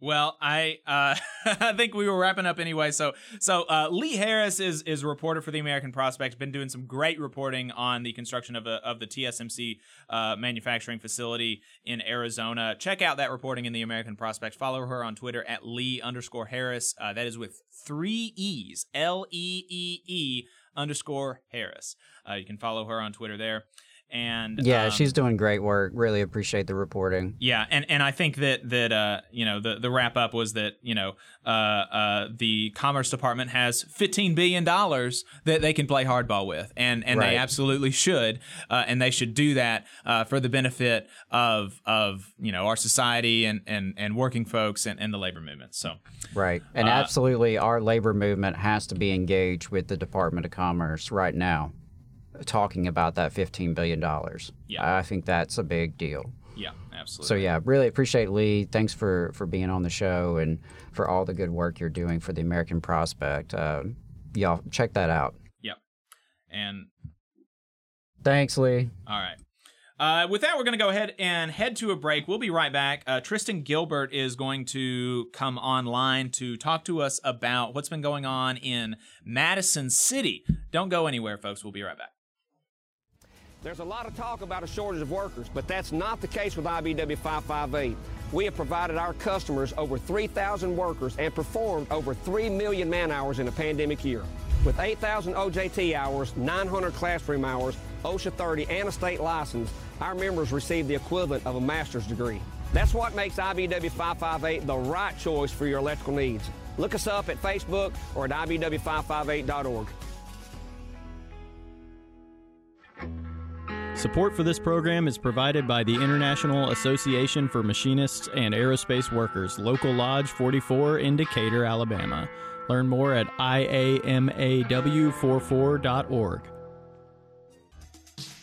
Well, I uh, I think we were wrapping up anyway. So so uh, Lee Harris is is a reporter for the American Prospect. Been doing some great reporting on the construction of a, of the TSMC uh, manufacturing facility in Arizona. Check out that reporting in the American Prospect. Follow her on Twitter at Lee underscore Harris. Uh, that is with three E's. L E E E underscore Harris. Uh, you can follow her on Twitter there. And Yeah, um, she's doing great work. Really appreciate the reporting. yeah, and, and I think that that uh, you know the the wrap up was that you know uh, uh, the Commerce Department has fifteen billion dollars that they can play hardball with, and and Right. they absolutely should, uh, and they should do that uh, for the benefit of of you know our society and and, and working folks and, and the labor movement. So Right. And Uh, absolutely, our labor movement has to be engaged with the Department of Commerce right now, talking about that $15 billion. Yeah. I think that's a big deal. yeah, absolutely. So, yeah, really appreciate Lee. Thanks for, for being on the show and for all the good work you're doing for the American Prospect. Uh, y'all, check that out. Yep, and Thanks, Lee. All right. Uh, with that, we're going to go ahead and head to a break. We'll be right back. Uh, Tryston Gilbert is going to come online to talk to us about what's been going on in Madison City. Don't go anywhere, folks. We'll be right back. There's a lot of talk about a shortage of workers, but that's not the case with IBEW 558. We have provided our customers over 3,000 workers and performed over 3 million man hours in a pandemic year. With 8,000 OJT hours, 900 classroom hours, OSHA 30, and a state license, our members receive the equivalent of a master's degree. That's what makes IBEW 558 the right choice for your electrical needs. Look us up at Facebook or at IBEW558.org. Support for this program is provided by the International Association for Machinists and Aerospace Workers, Local Lodge 44 in Decatur, Alabama. Learn more at iamaw44.org.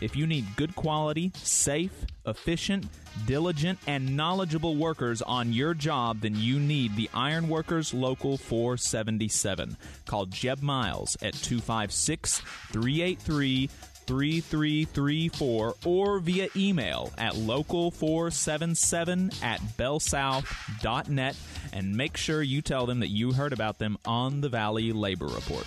If you need good quality, safe, efficient, diligent, and knowledgeable workers on your job, then you need the Ironworkers Local 477. Call Jeb Miles at 256 383 3334 or via email at local477 at bellsouth.net and make sure you tell them that you heard about them on the Valley Labor Report.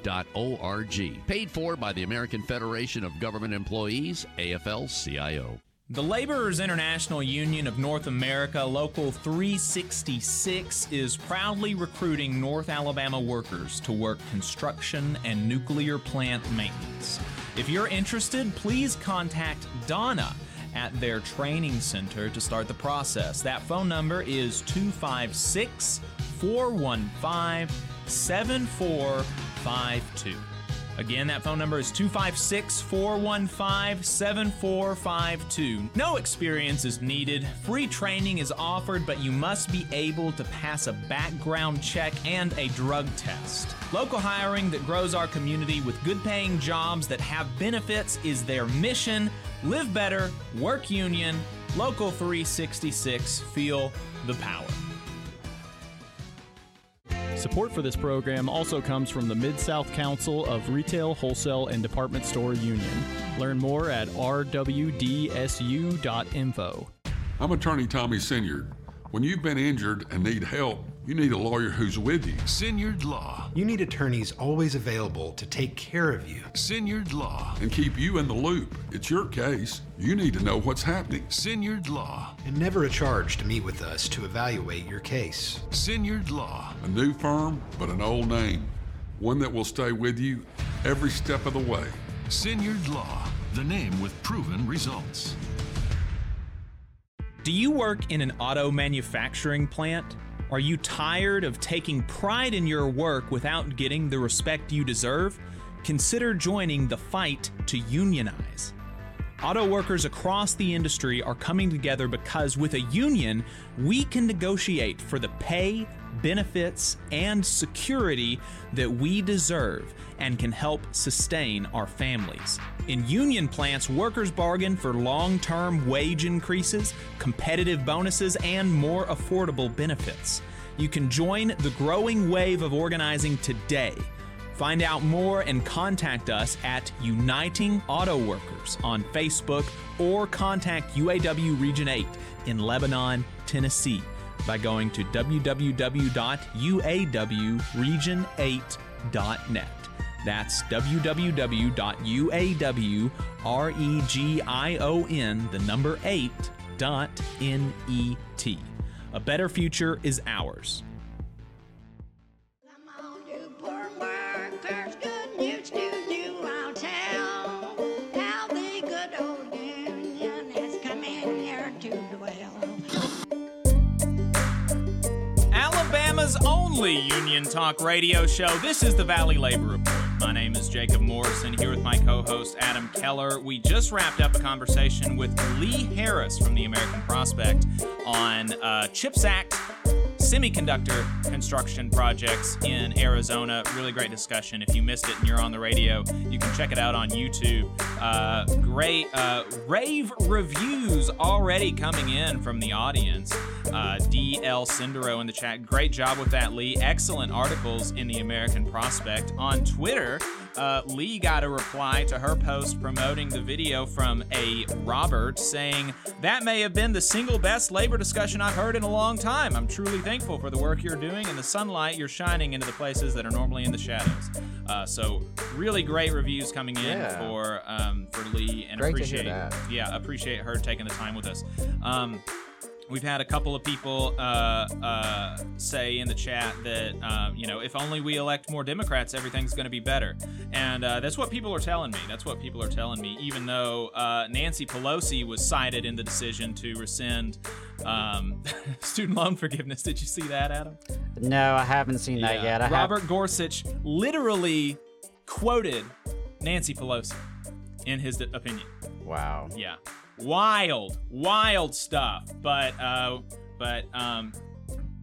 afge.org. Paid for by the American Federation of Government Employees, AFL CIO. The Laborers International Union of North America, Local 366, is proudly recruiting North Alabama workers to work construction and nuclear plant maintenance. If you're interested, please contact Donna at their training center to start the process. That phone number is 256 415 7452. Again, that phone number is 256 415 7452. No experience is needed. Free training is offered, but you must be able to pass a background check and a drug test. Local hiring that grows our community with good paying jobs that have benefits is their mission. Live better, work union, Local 366, feel the power. Support for this program also comes from the Mid South Council of Retail, Wholesale, and Department Store Union. Learn more at rwdsu.info. I'm attorney Tommy Sinyard. When you've been injured and need help, you need a lawyer who's with you. Sinyard Law. You need attorneys always available to take care of you. Sinyard Law. And keep you in the loop. It's your case. You need to know what's happening. Sinyard Law. And never a charge to meet with us to evaluate your case. Sinyard Law. A new firm, but an old name. One that will stay with you every step of the way. Sinyard Law. The name with proven results. Do you work in an auto manufacturing plant? Are you tired of taking pride in your work without getting the respect you deserve? Consider joining the fight to unionize. Auto workers across the industry are coming together because with a union, we can negotiate for the pay, benefits, and security that we deserve and can help sustain our families. In union plants, workers bargain for long term wage increases, competitive bonuses, and more affordable benefits. You can join the growing wave of organizing today. Find out more and contact us at Uniting Auto Workers on Facebook or contact UAW Region 8 in Lebanon, Tennessee by going to www.uawregion8.net. That's www.uawregion, the number 8, dot N-E-T. A better future is ours. Alabama's only union talk radio show. This is the Valley Labor Report. My name is Jacob Morrison here with my co host Adam Keller. We just wrapped up a conversation with Lee Harris from the American Prospect on uh, CHIPS Act semiconductor construction projects in Arizona. Really great discussion. If you missed it and you're on the radio, you can check it out on YouTube. Uh, great uh, rave reviews already coming in from the audience. Uh, DL Cindero in the chat. Great job with that, Lee. Excellent articles in the American Prospect. On Twitter, uh, Lee got a reply to her post promoting the video from a Robert saying, That may have been the single best labor discussion I've heard in a long time. I'm truly thankful for the work you're doing and the sunlight you're shining into the places that are normally in the shadows. Uh, so, really great reviews coming in Yeah. for um, for Lee and Great appreciate that. yeah appreciate her taking the time with us. Um, We've had a couple of people uh, uh, say in the chat that uh, you know if only we elect more Democrats, everything's going to be better, and uh, that's what people are telling me. That's what people are telling me. Even though uh, Nancy Pelosi was cited in the decision to rescind um, student loan forgiveness, did you see that, Adam? No, I haven't seen that yet. I have- Robert Gorsuch literally quoted Nancy Pelosi in his opinion. Wow. Yeah. Wild, wild stuff. But uh but um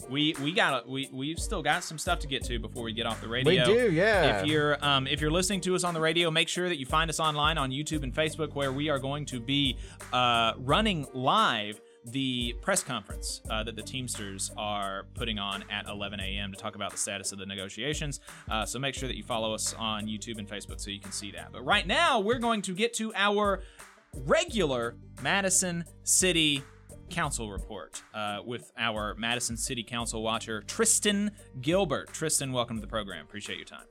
we we got we we've still got some stuff to get to before we get off the radio. We do, yeah. If you're um, if you're listening to us on the radio, make sure that you find us online on YouTube and Facebook, where we are going to be uh, running live the press conference uh, that the Teamsters are putting on at 11 a.m. to talk about the status of the negotiations. Uh, so make sure that you follow us on YouTube and Facebook so you can see that. But right now, we're going to get to our regular Madison City Council report uh, with our Madison City Council watcher, Tryston Gilbert. Tryston, welcome to the program. Appreciate your time.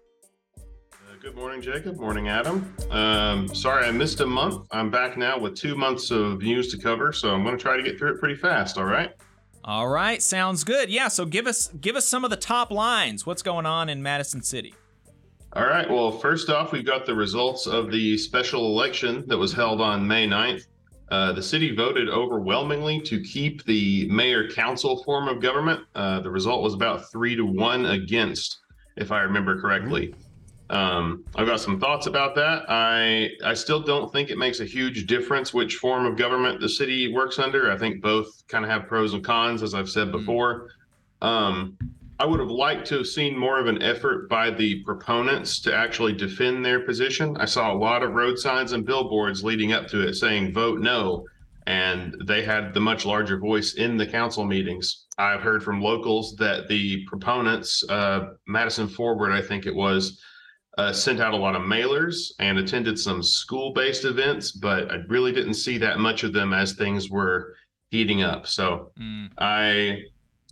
Uh, Good morning, Jacob. Morning, Adam. Um, sorry I missed a month. I'm back now with two months of news to cover, so I'm going to try to get through it pretty fast. All right. All right, sounds good. Yeah, so give us give us some of the top lines. What's going on in Madison City? All right. Well, first off, we've got the results of the special election that was held on May 9th. Uh, the city voted overwhelmingly to keep the mayor council form of government. Uh, the result was about three to one against, if I remember correctly. Um, I've got some thoughts about that. I I still don't think it makes a huge difference which form of government the city works under. I think both kind of have pros and cons, as I've said before. Um, I would have liked to have seen more of an effort by the proponents to actually defend their position. I saw a lot of road signs and billboards leading up to it saying vote no, and they had the much larger voice in the council meetings. I've heard from locals that the proponents, uh, Madison Forward, I think it was, uh, sent out a lot of mailers and attended some school based events, but I really didn't see that much of them as things were heating up. So I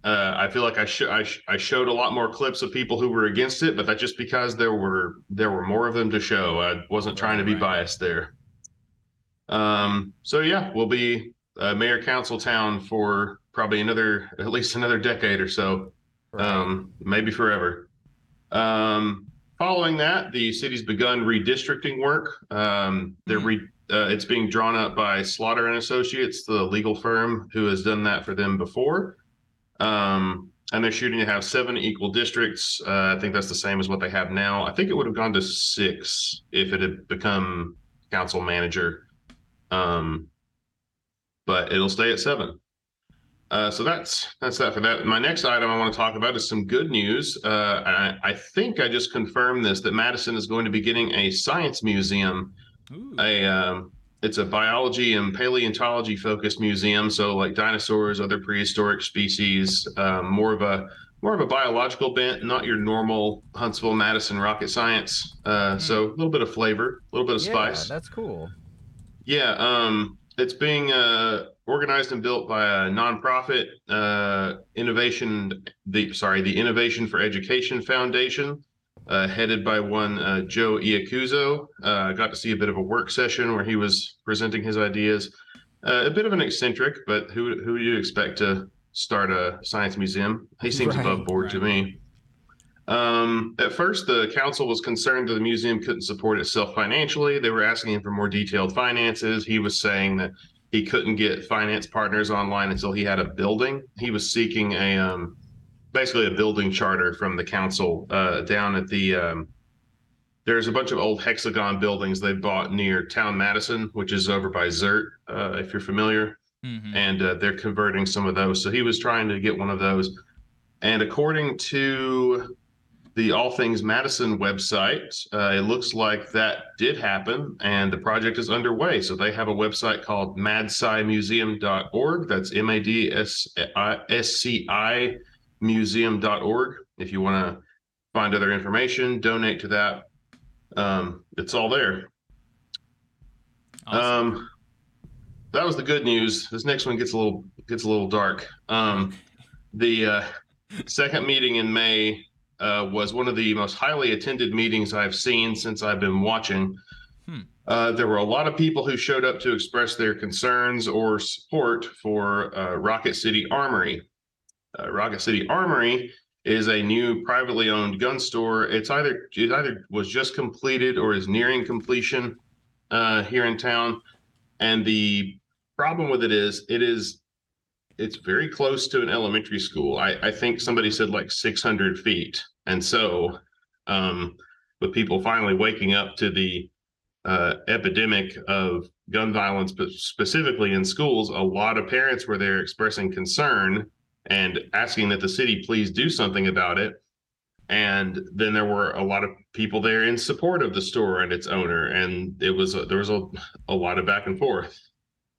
uh, I feel like I, sh- I, sh- I showed a lot more clips of people who were against it, but that's just because there were there were more of them to show. I wasn't trying to be biased there. Um, so yeah, we'll be uh, mayor council town for probably another at least another decade or so, um, maybe forever. Um, following that, the city's begun redistricting work. Um, they're re- uh, it's being drawn up by Slaughter and Associates, the legal firm who has done that for them before. Um, and they're shooting to have seven equal districts. Uh, I think that's the same as what they have now. I think it would have gone to six if it had become council manager. Um, but it'll stay at seven. Uh, so that's that's that for that. My next item I want to talk about is some good news. Uh, I, I think I just confirmed this that Madison is going to be getting a science museum. A um, it's a biology and paleontology focused museum. So like dinosaurs, other prehistoric species, um, more of a more of a biological bent, not your normal Huntsville Madison rocket science. Uh, So a little bit of flavor, a little bit of spice. that's cool. Yeah, um, it's being uh, organized and built by a nonprofit uh, innovation. The sorry, the Innovation for Education Foundation, uh, headed by one uh, Joe Iacuzo. Uh, got to see a bit of a work session where he was presenting his ideas. Uh, a bit of an eccentric, but who who do you expect to start a science museum? He seems Right, above board to me. Um, at first, the council was concerned that the museum couldn't support itself financially. They were asking him for more detailed finances. He was saying that he couldn't get finance partners online until he had a building. He was seeking a um, basically a building charter from the council uh, down at the. Um, there's a bunch of old hexagon buildings they bought near Town Madison, which is over by Zert, uh, if you're familiar and uh, they're converting some of those. So he was trying to get one of those. And according to the All Things Madison website, uh, it looks like that did happen and the project is underway. So they have a website called madscimuseum.org. That's M A D S C I museum.org. If you want to find other information, donate to that. Um, it's all there. Um, that was the good news. This next one gets a little gets a little dark. Um, the uh, second meeting in May uh, was one of the most highly attended meetings I've seen since I've been watching. Uh, there were a lot of people who showed up to express their concerns or support for uh, Rocket City Armory. Uh, Rocket City Armory is a new privately owned gun store. It's either it either was just completed or is nearing completion uh, here in town. And the problem with it is it is it's very close to an elementary school. I, I think somebody said like 600 feet. And so, um, with people finally waking up to the uh, epidemic of gun violence, but specifically in schools, a lot of parents were there expressing concern and asking that the city please do something about it. And then there were a lot of people there in support of the store and its owner, and it was a, there was a, a lot of back and forth.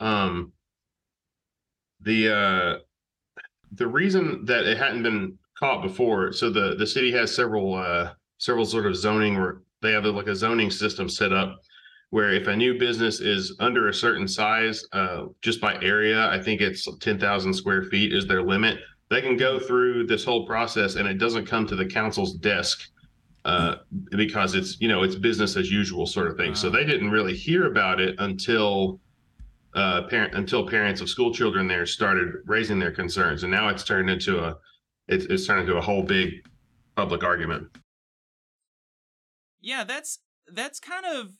Um, the uh, the reason that it hadn't been caught before, so the the city has several uh, several sort of zoning they have like a zoning system set up where if a new business is under a certain size, uh, just by area, I think it's 10,000 square feet is their limit. They can go through this whole process and it doesn't come to the council's desk uh, because it's, you know, it's business as usual sort of thing. So they didn't really hear about it until uh, parent until parents of school children there started raising their concerns. And now it's turned into a, it's, it's turned into a whole big public argument. Yeah, that's that's kind of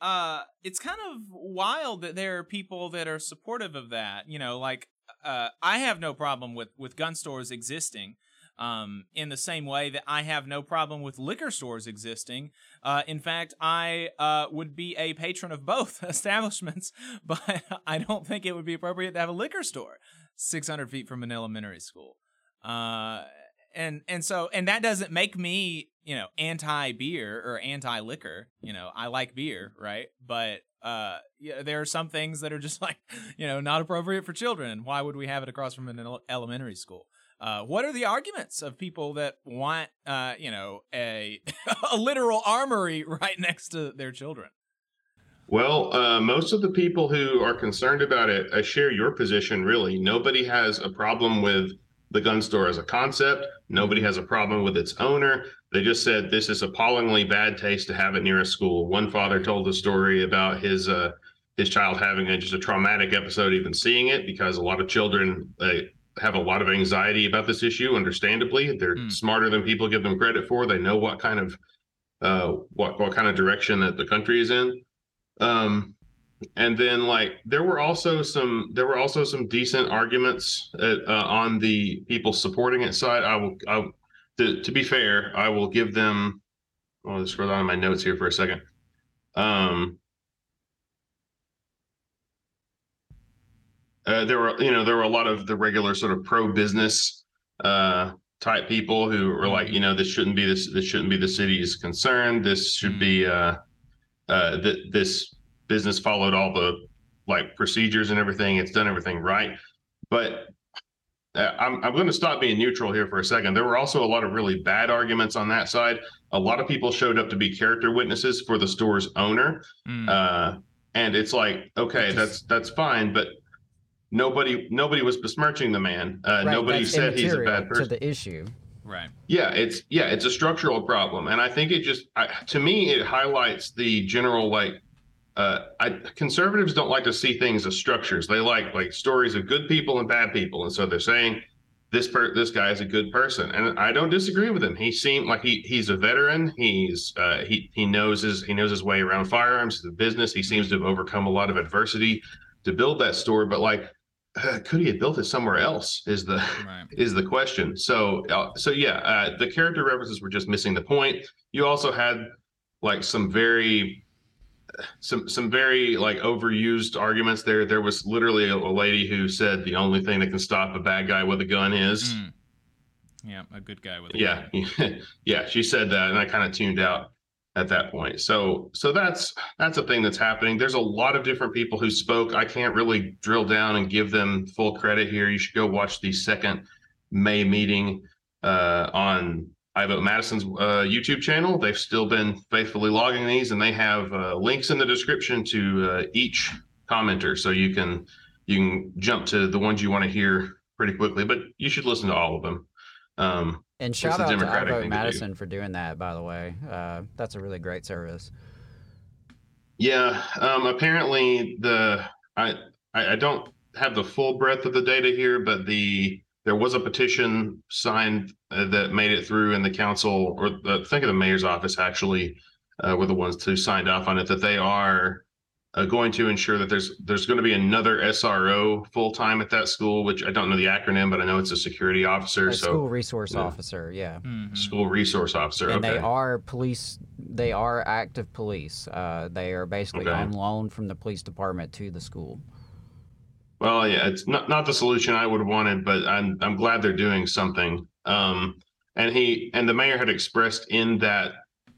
uh it's kind of wild that there are people that are supportive of that you know like uh i have no problem with with gun stores existing um in the same way that i have no problem with liquor stores existing. Uh in fact i uh would be a patron of both establishments but i don't think it would be appropriate to have a liquor store 600 feet from an elementary school. Uh and and so and that doesn't make me you know anti beer or anti liquor you know i like beer right? But uh yeah, there are some things that are just like you know not appropriate for children why would we have it across from an elementary school? Uh, what are the arguments of people that want uh, you know a a literal armory right next to their children? Well, uh, most of the people who are concerned about it uh, share your position, really. Nobody has a problem with the gun store as a concept. Nobody has a problem with its owner. They just said this is appallingly bad taste to have it near a school. One father told a story about his uh, his child having a, just a traumatic episode, even seeing it, because a lot of children uh, have a lot of anxiety about this issue. Understandably, they're smarter than people give them credit for. They know what kind of uh, what what kind of direction that the country is in. Um, and then like there were also some there were also some decent arguments uh, uh, on the people supporting it side. I will I, to, to be fair, I will give them. I'll just scroll down my notes here for a second. Um, uh, there were you know there were a lot of the regular sort of pro business uh, type people who were like you know this shouldn't be this this shouldn't be the city's concern. This should be uh, uh, th- this business followed all the like procedures and everything. It's done everything right. But uh, I'm, I'm going to stop being neutral here for a second. There were also a lot of really bad arguments on that side. A lot of people showed up to be character witnesses for the store's owner. Uh, and it's like, okay, that's that's fine, but nobody nobody was besmirching the man. Uh, Right, nobody said he's a bad person. to the issue. right Yeah, it's yeah, it's a structural problem, and I think it just I, to me it highlights the general like. Uh, I, conservatives don't like to see things as structures. They like like stories of good people and bad people, and so they're saying this per this guy is a good person, and I don't disagree with him. He seemed like he he's a veteran. He's uh, he he knows his he knows his way around firearms, the business. He seems to have overcome a lot of adversity to build that store. But like, uh, could he have built it somewhere else? Is the is the question. So uh, so yeah, uh, the character references were just missing the point. You also had like some very some some very like overused arguments there. There was literally a, a lady who said the only thing that can stop a bad guy with a gun is yeah a good guy with a yeah yeah she said that and i kind of tuned out at that point. So so that's that's a thing that's happening. There's a lot of different people who spoke. I can't really drill down and give them full credit here. You should go watch the second may meeting uh, on I Vote Madison's uh, YouTube channel. They've still been faithfully logging these, and they have uh, links in the description to uh, each commenter, so you can you can jump to the ones you want to hear pretty quickly. But you should listen to all of them. Um, And shout out to I Vote to do. Madison for doing that, by the way. Uh, that's a really great service. Yeah, um, apparently the I, I I don't have the full breadth of the data here, but the there was a petition signed uh, that made it through in the council, or the, I think of the mayor's office actually uh, were the ones who signed off on it. That they are uh, going to ensure that there's there's going to be another SRO full time at that school, which I don't know the acronym, but I know it's a security officer. A so school resource yeah. officer, yeah. school resource officer. And okay. they are police. They are active police. Uh, they are basically Okay. on loan from the police department to the school. Well, yeah, it's not not the solution I would have wanted, but I'm I'm glad they're doing something. Um, and he and the mayor had expressed in that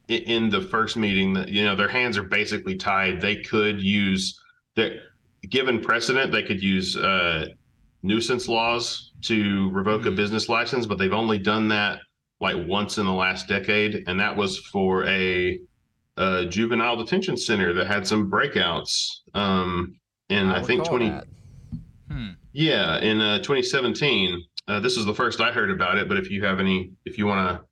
in the first meeting that you know their hands are basically tied. They could use that given precedent, they could use uh, nuisance laws to revoke a business license, but they've only done that like once in the last decade, and that was for a, a juvenile detention center that had some breakouts. Um, in I, I think twenty. Hmm. Yeah, in uh, 2017. Uh, this is the first I heard about it, but if you have any, if you want to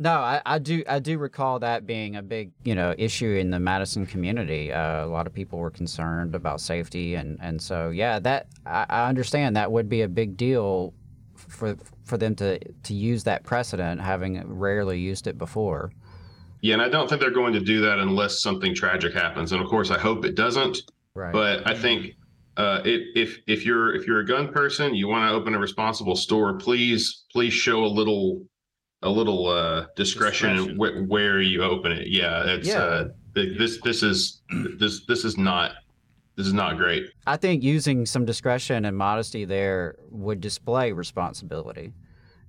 no, I, I, do I do recall that being a big you know issue in the Madison community. Uh, a lot of people were concerned about safety, and, and so yeah, that I, I, understand that would be a big deal for for them to to use that precedent, having rarely used it before. Yeah, and I don't think they're going to do that unless something tragic happens, and of course I hope it doesn't. Right. But I think uh, it, if if you're if you're a gun person, you want to open a responsible store, please please show a little a little uh, discretion, discretion. Wh- where you open it. Yeah, it's yeah. Uh, this this is this this is not this is not great. I think using some discretion and modesty there would display responsibility,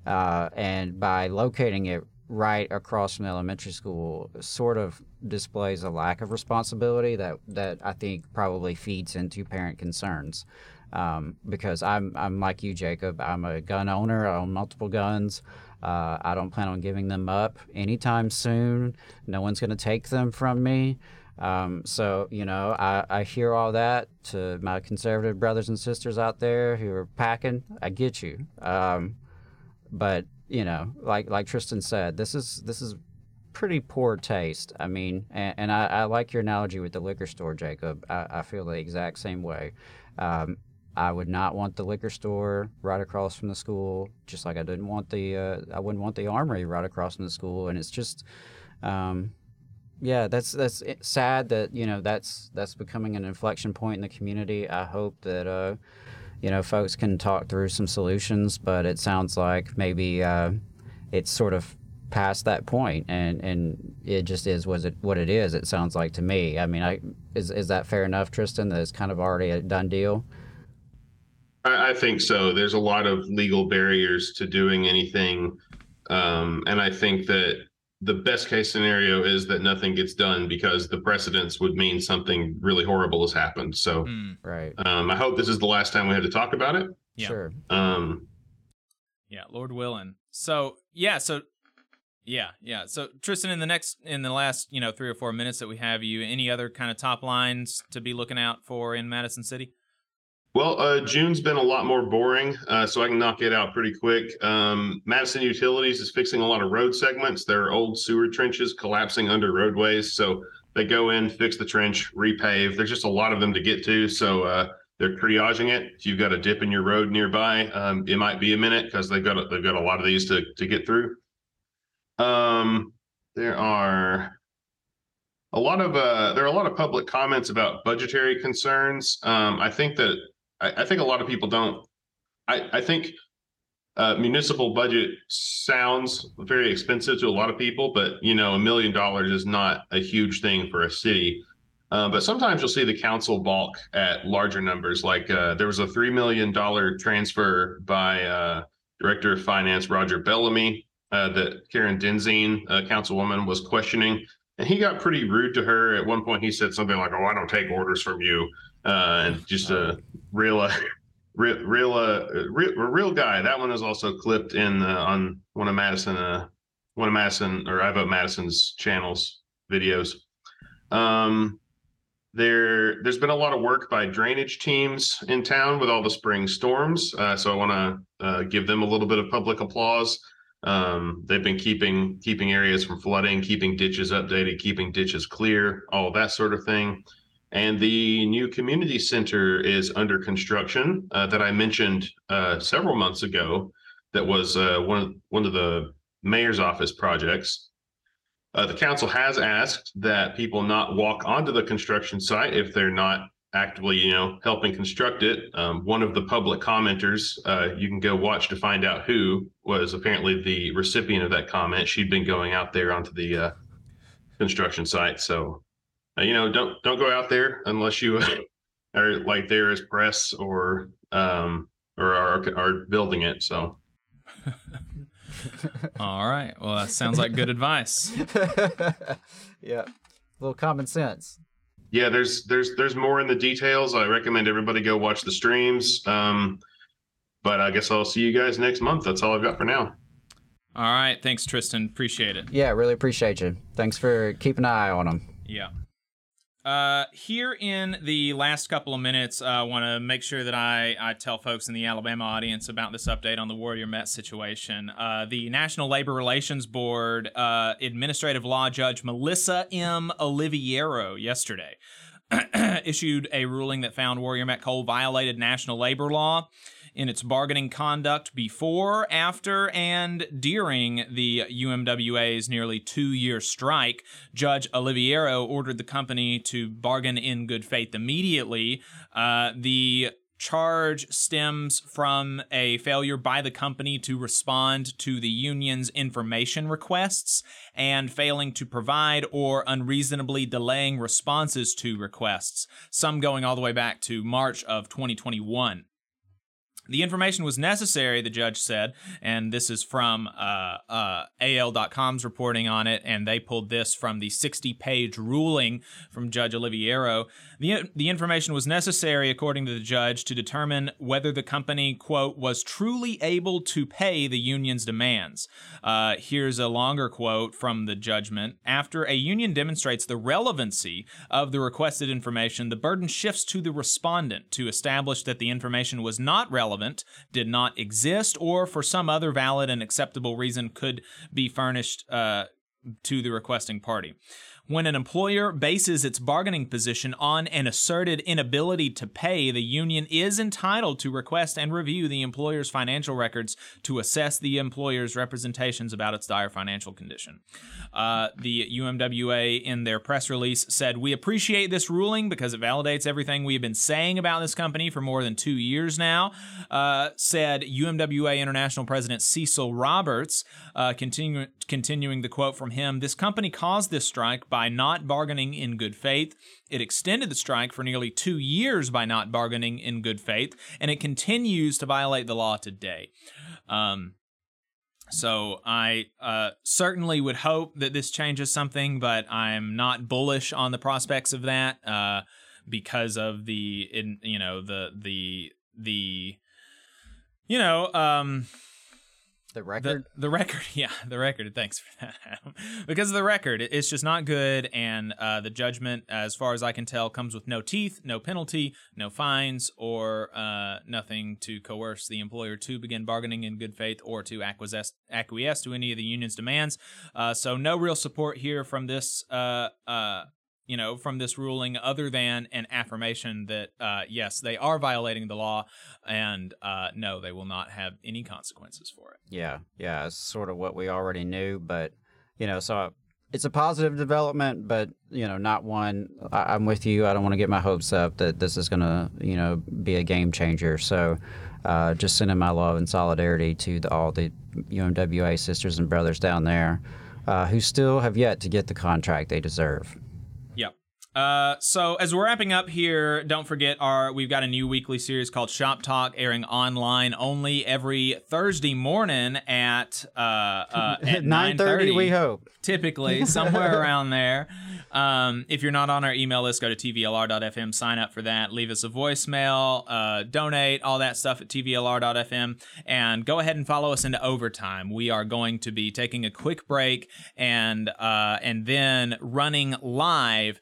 uh, and by locating it right across from the elementary school, sort of displays a lack of responsibility that that I think probably feeds into parent concerns. Um, because I'm I'm like you, Jacob. I'm a gun owner. I own multiple guns. Uh, I don't plan on giving them up anytime soon. No one's going to take them from me. Um, so, you know, I, I hear all that to my conservative brothers and sisters out there who are packing. I get you. Um, but, you know, like like Tryston said, this is this is pretty poor taste. I mean, and, and I, I, like your analogy with the liquor store, Jacob. I, I feel the exact same way. Um, I would not want the liquor store right across from the school, just like I didn't want the uh, I wouldn't want the armory right across from the school. And it's just, um, yeah, that's that's sad that you know that's that's becoming an inflection point in the community. I hope that uh, you know folks can talk through some solutions, but it sounds like maybe uh, it's sort of past that point and and it just is was it what it is it sounds like to me i mean i is is that fair enough tryston that it's kind of already a done deal I, I think so. There's a lot of legal barriers to doing anything. Um, and I think that the best case scenario is that nothing gets done because the precedents would mean something really horrible has happened. So, mm, right. Um, I hope this is the last time we have to talk about it. Yeah. Sure. Um, yeah, Lord willing. So, yeah, so yeah, yeah. So Tryston, in the next, in the last, you know, three or four minutes that we have you, any other kind of top lines to be looking out for in Madison City? Well, uh, June's been a lot more boring, uh, so I can knock it out pretty quick. Um, Madison Utilities is fixing a lot of road segments. There are old sewer trenches collapsing under roadways, so they go in, fix the trench, repave. There's just a lot of them to get to, so uh, they're triaging it. If you've got a dip in your road nearby, um, it might be a minute because they've got a, they've got a lot of these to to get through. Um, there are a lot of uh, there are a lot of public comments about budgetary concerns. Um, I think that I, I think a lot of people don't. I, I think uh, municipal budget sounds very expensive to a lot of people, but you know, a million dollars is not a huge thing for a city. Uh, but sometimes you'll see the council balk at larger numbers. Like uh, there was a three million dollar transfer by uh, Director of Finance Roger Bellamy uh, that Karen Denzine, a councilwoman, was questioning, and he got pretty rude to her. At one point, he said something like, "Oh, I don't take orders from you." uh, and just a real, uh, real, real, uh, real, real guy. That one is also clipped in uh, on one of Madison, uh, one of Madison or I vote Madison's channels videos. Um, there, there's been a lot of work by drainage teams in town with all the spring storms. Uh, so I want to uh, give them a little bit of public applause. Um, they've been keeping keeping areas from flooding, keeping ditches updated, keeping ditches clear, all that sort of thing. And the new community center is under construction uh, that I mentioned uh, several months ago. That was uh, one one of the mayor's office projects. Uh, the council has asked that people not walk onto the construction site if they're not actively, you know, helping construct it. Um, one of the public commenters, uh, you can go watch to find out who was apparently the recipient of that comment. She'd been going out there onto the uh, construction site, so uh, you know, don't don't go out there unless you are like there as press or um or are are building it. So All right. Well, that sounds like good advice. yeah, a little common sense. Yeah, there's there's there's more in the details. I recommend everybody go watch the streams. Um, but I guess I'll see you guys next month. That's all I've got for now. All right. Thanks, Tryston. Appreciate it. Yeah, really appreciate you. Thanks for keeping an eye on them. Yeah. Uh, here in the last couple of minutes, I uh, want to make sure that I, I tell folks in the Alabama audience about this update on the Warrior Met situation. Uh, the National Labor Relations Board uh, Administrative Law Judge Melissa M. Oliviero yesterday issued a ruling that found Warrior Met Coal violated national labor law in its bargaining conduct before, after, and during the UMWA's nearly two year strike. Judge Oliviero ordered the company to bargain in good faith immediately. Uh, the charge stems from a failure by the company to respond to the union's information requests and failing to provide or unreasonably delaying responses to requests, some going all the way back to March of 2021. The information was necessary, the judge said, and this is from uh, uh, AL.com's reporting on it, and they pulled this from the 60 page ruling from Judge Oliviero. The, the information was necessary, according to the judge, to determine whether the company, quote, was truly able to pay the union's demands. Uh, here's a longer quote from the judgment. After a union demonstrates the relevancy of the requested information, the burden shifts to the respondent to establish that the information was not relevant did not exist, or for some other valid and acceptable reason could be furnished uh, to the requesting party. When an employer bases its bargaining position on an asserted inability to pay, the union is entitled to request and review the employer's financial records to assess the employer's representations about its dire financial condition. Uh, the UMWA, in their press release, said, We appreciate this ruling because it validates everything we have been saying about this company for more than two years now, uh, said UMWA International President Cecil Roberts, uh, continu- continuing the quote from him This company caused this strike by by not bargaining in good faith. It extended the strike for nearly two years by not bargaining in good faith, and it continues to violate the law today. Um, so I uh, certainly would hope that this changes something, but I'm not bullish on the prospects of that uh, because of the, in, you know, the the the, you know, um, the record? The, the, record, yeah, the record. Thanks for that, because of the record, it's just not good. And uh, the judgment, as far as I can tell, comes with no teeth, no penalty, no fines, or uh, nothing to coerce the employer to begin bargaining in good faith or to acquiesce, acquiesce to any of the union's demands. Uh, so, no real support here from this uh, uh, you know, from this ruling other than an affirmation that, uh, yes, they are violating the law and uh, no, they will not have any consequences for it. Yeah, yeah, it's sort of what we already knew, but, you know, so it's a positive development, but, you know, not one. I, am with you. I don't want to get my hopes up that this is going to, you know, be a game changer. So, uh, just sending my love and solidarity to the, all the UMWA sisters and brothers down there uh, who still have yet to get the contract they deserve. Uh, so as we're wrapping up here, don't forget our we've got a new weekly series called Shop Talk, airing online only every Thursday morning at uh, uh at nine thirty. We hope typically somewhere around there. Um, if you're not on our email list, go to tvlr.fm, sign up for that, leave us a voicemail, uh, donate, all that stuff at tvlr.fm, and go ahead and follow us into overtime. We are going to be taking a quick break and uh, and then running live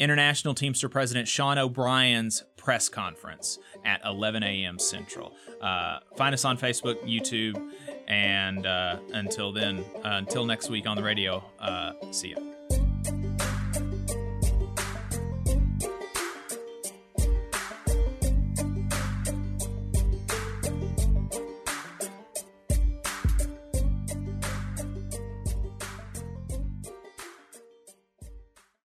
International Teamster President Sean O'Brien's press conference at 11 a.m. Central. Uh, find us on Facebook, YouTube, and uh, until then, uh, until next week on the radio, uh, see you.